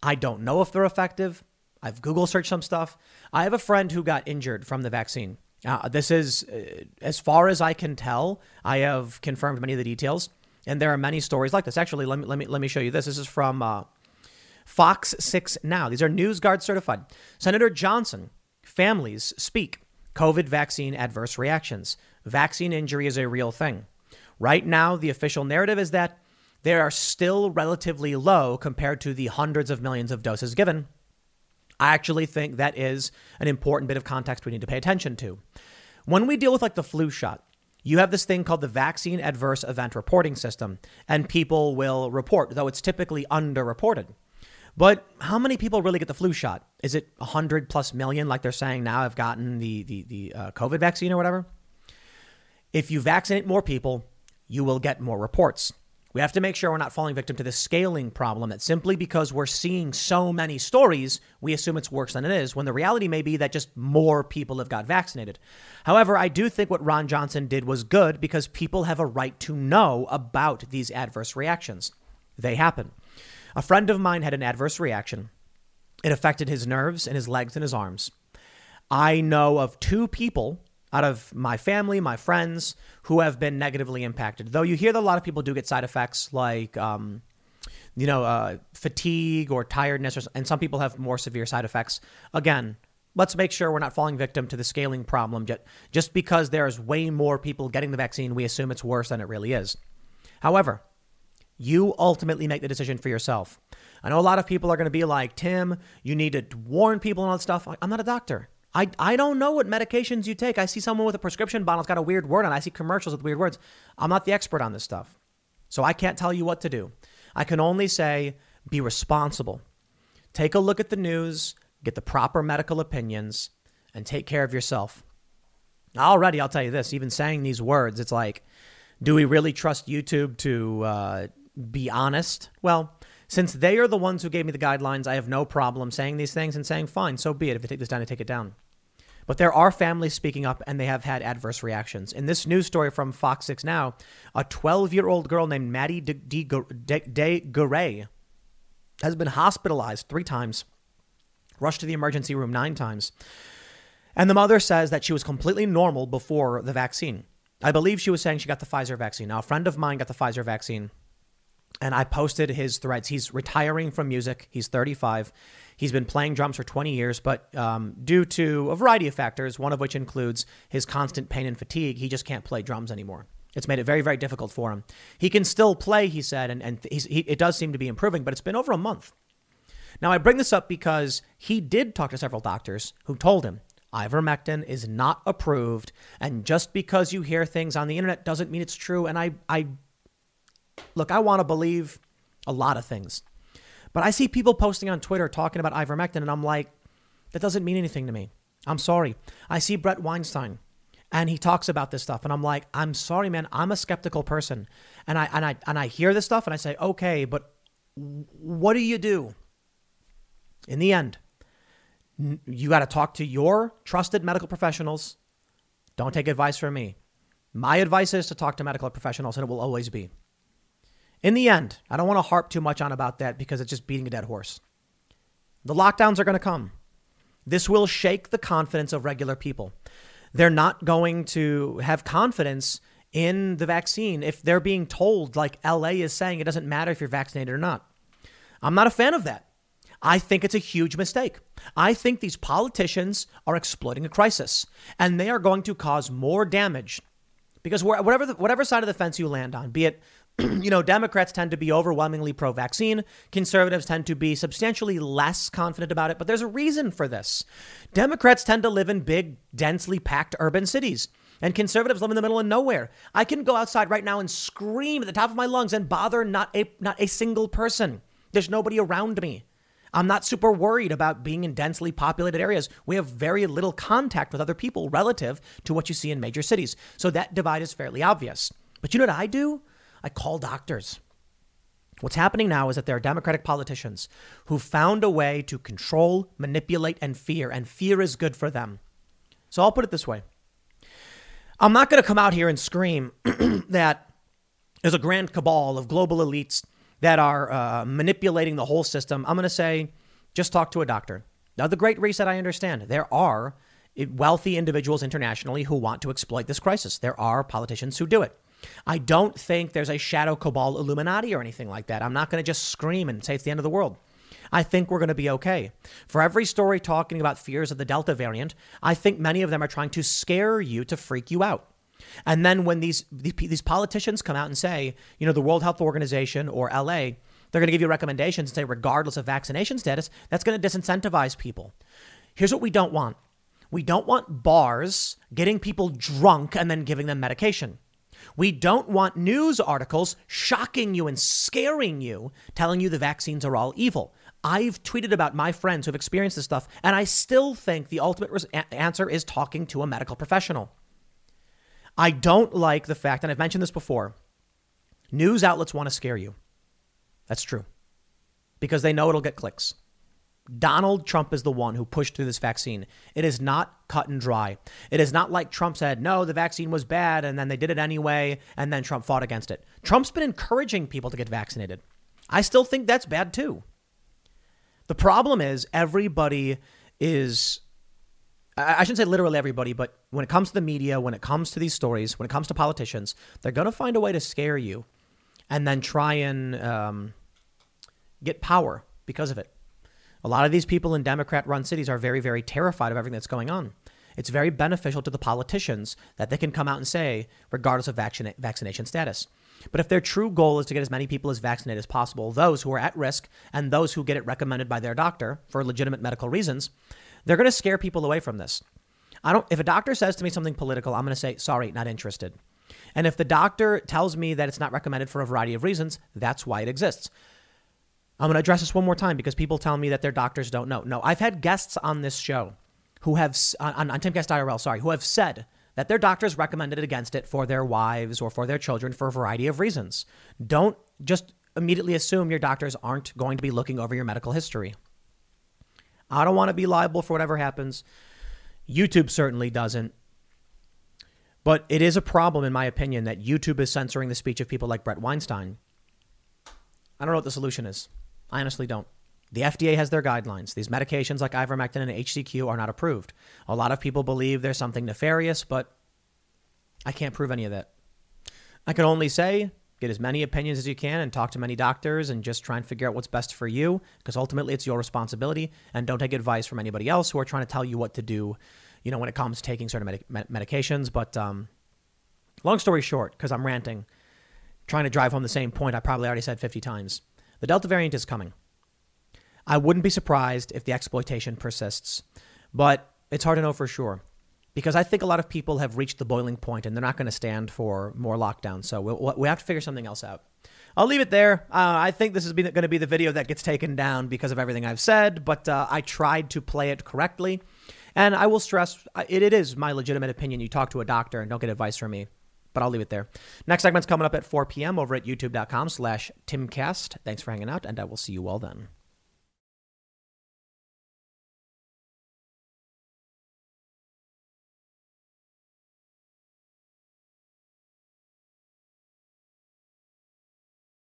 I don't know if they're effective. I've Google searched some stuff. I have a friend who got injured from the vaccine. Uh, this is, uh, as far as I can tell, I have confirmed many of the details, and there are many stories like this. Actually, let me let me let me show you this. This is from uh, Fox 6 Now. These are NewsGuard certified. Senator Johnson, families speak. COVID vaccine adverse reactions. Vaccine injury is a real thing. Right now, the official narrative is that they are still relatively low compared to the hundreds of millions of doses given. I actually think that is an important bit of context we need to pay attention to. When we deal with like the flu shot, you have this thing called the Vaccine Adverse Event Reporting System, and people will report, though it's typically underreported. But how many people really get the flu shot? Is it 100 plus million, like they're saying now, have gotten the, the, the uh, COVID vaccine or whatever? If you vaccinate more people, you will get more reports. We have to make sure we're not falling victim to the scaling problem that simply because we're seeing so many stories, we assume it's worse than it is, when the reality may be that just more people have got vaccinated. However, I do think what Ron Johnson did was good because people have a right to know about these adverse reactions. They happen. A friend of mine had an adverse reaction. It affected his nerves and his legs and his arms. I know of two people out of my family, my friends, who have been negatively impacted. Though you hear that a lot of people do get side effects like, um, you know, uh, fatigue or tiredness, or, and some people have more severe side effects. Again, let's make sure we're not falling victim to the scaling problem. Just because there's way more people getting the vaccine, we assume it's worse than it really is. However, you ultimately make the decision for yourself. I know a lot of people are going to be like, Tim, you need to warn people and all that stuff. I'm not a doctor. I, I don't know what medications you take. I see someone with a prescription bottle, it's got a weird word on it. I see commercials with weird words. I'm not the expert on this stuff. So I can't tell you what to do. I can only say be responsible. Take a look at the news, get the proper medical opinions, and take care of yourself. Already, I'll tell you this even saying these words, it's like, do we really trust YouTube to uh, be honest? Well, since they are the ones who gave me the guidelines, I have no problem saying these things and saying, fine, so be it. If you take this down, to take it down. But there are families speaking up and they have had adverse reactions. In this news story from Fox 6 Now, a 12 year old girl named Maddie De Garay has been hospitalized three times, rushed to the emergency room nine times. And the mother says that she was completely normal before the vaccine. I believe she was saying she got the Pfizer vaccine. Now, a friend of mine got the Pfizer vaccine, and I posted his threads. He's retiring from music. He's 35. He's been playing drums for 20 years, but um, due to a variety of factors, one of which includes his constant pain and fatigue, he just can't play drums anymore. It's made it very, very difficult for him. He can still play, he said, and, and he, it does seem to be improving, but it's been over a month. Now, I bring this up because he did talk to several doctors who told him ivermectin is not approved, and just because you hear things on the internet doesn't mean it's true. And I, I look, I want to believe a lot of things. But I see people posting on Twitter talking about ivermectin, and I'm like, that doesn't mean anything to me. I'm sorry. I see Bret Weinstein and he talks about this stuff and I'm like, I'm sorry, man. I'm a skeptical person. And I and I and I hear this stuff and I say, okay, but what do you do? In the end, you got to talk to your trusted medical professionals. Don't take advice from me. My advice is to talk to medical professionals, and it will always be. In the end, I don't want to harp too much on about that because it's just beating a dead horse. The lockdowns are going to come. This will shake the confidence of regular people. They're not going to have confidence in the vaccine if they're being told, like LA is saying, it doesn't matter if you're vaccinated or not. I'm not a fan of that. I think it's a huge mistake. I think these politicians are exploiting a crisis and they are going to cause more damage because whatever, the, whatever side of the fence you land on, be it you know, Democrats tend to be overwhelmingly pro vaccine. Conservatives tend to be substantially less confident about it. But there's a reason for this. Democrats tend to live in big, densely packed urban cities. And conservatives live in the middle of nowhere. I can go outside right now and scream at the top of my lungs and bother not a, not a single person. There's nobody around me. I'm not super worried about being in densely populated areas. We have very little contact with other people relative to what you see in major cities. So that divide is fairly obvious. But you know what I do? I call doctors. What's happening now is that there are Democratic politicians who found a way to control, manipulate, and fear, and fear is good for them. So I'll put it this way I'm not going to come out here and scream that there's a grand cabal of global elites that are uh, manipulating the whole system. I'm going to say just talk to a doctor. Now, the Great Reset, I understand. There are wealthy individuals internationally who want to exploit this crisis. There are politicians who do it. I don't think there's a shadow cabal Illuminati or anything like that. I'm not going to just scream and say it's the end of the world. I think we're going to be okay. For every story talking about fears of the Delta variant, I think many of them are trying to scare you to freak you out. And then when these, these, these politicians come out and say, you know, the World Health Organization or LA They're going to give you recommendations and say, regardless of vaccination status, that's going to disincentivize people. Here's what we don't want we don't want bars getting people drunk and then giving them medication. We don't want news articles shocking you and scaring you, telling you the vaccines are all evil. I've tweeted about my friends who've experienced this stuff, and I still think the ultimate res- answer is talking to a medical professional. I don't like the fact, and I've mentioned this before, news outlets want to scare you. That's true. Because they know it'll get clicks. Donald Trump is the one who pushed through this vaccine. It is not cut and dry. It is not like Trump said, no, the vaccine was bad, and then they did it anyway, and then Trump fought against it. Trump's been encouraging people to get vaccinated. I still think that's bad too. The problem is everybody is, I shouldn't say literally everybody, but when it comes to the media, when it comes to these stories, when it comes to politicians, they're going to find a way to scare you and then try and um, get power because of it. A lot of these people in Democrat run cities are very, very terrified of everything that's going on. It's very beneficial to the politicians that they can come out and say, regardless of vaccina- vaccination status. But if their true goal is to get as many people as vaccinated as possible, those who are at risk and those who get it recommended by their doctor for legitimate medical reasons, they're going to scare people away from this. I don't if a doctor says to me something political, I'm going to say, "Sorry, not interested." And if the doctor tells me that it's not recommended for a variety of reasons, that's why it exists. I'm going to address this one more time because people tell me that their doctors don't know. No, I've had guests on this show who have, on, on Timcast IRL, sorry, who have said that their doctors recommended against it for their wives or for their children for a variety of reasons. Don't just immediately assume your doctors aren't going to be looking over your medical history. I don't want to be liable for whatever happens. YouTube certainly doesn't. But it is a problem, in my opinion, that YouTube is censoring the speech of people like Bret Weinstein. I don't know what the solution is. I honestly don't. The FDA has their guidelines. These medications like ivermectin and HCQ are not approved. A lot of people believe there's something nefarious, but I can't prove any of that. I can only say get as many opinions as you can and talk to many doctors and just try and figure out what's best for you because ultimately it's your responsibility and don't take advice from anybody else who are trying to tell you what to do, you know, when it comes to taking certain medic- medications. But um, long story short, because I'm ranting, trying to drive home the same point I probably already said 50 times. The Delta variant is coming. I wouldn't be surprised if the exploitation persists, but it's hard to know for sure because I think a lot of people have reached the boiling point and they're not going to stand for more lockdown. So we'll, we have to figure something else out. I'll leave it there. Uh, I think this is going to be the video that gets taken down because of everything I've said, but uh, I tried to play it correctly. And I will stress it, it is my legitimate opinion. You talk to a doctor and don't get advice from me but I'll leave it there. Next segment's coming up at 4 p.m. over at youtube.com slash timcast. Thanks for hanging out, and I will see you all then.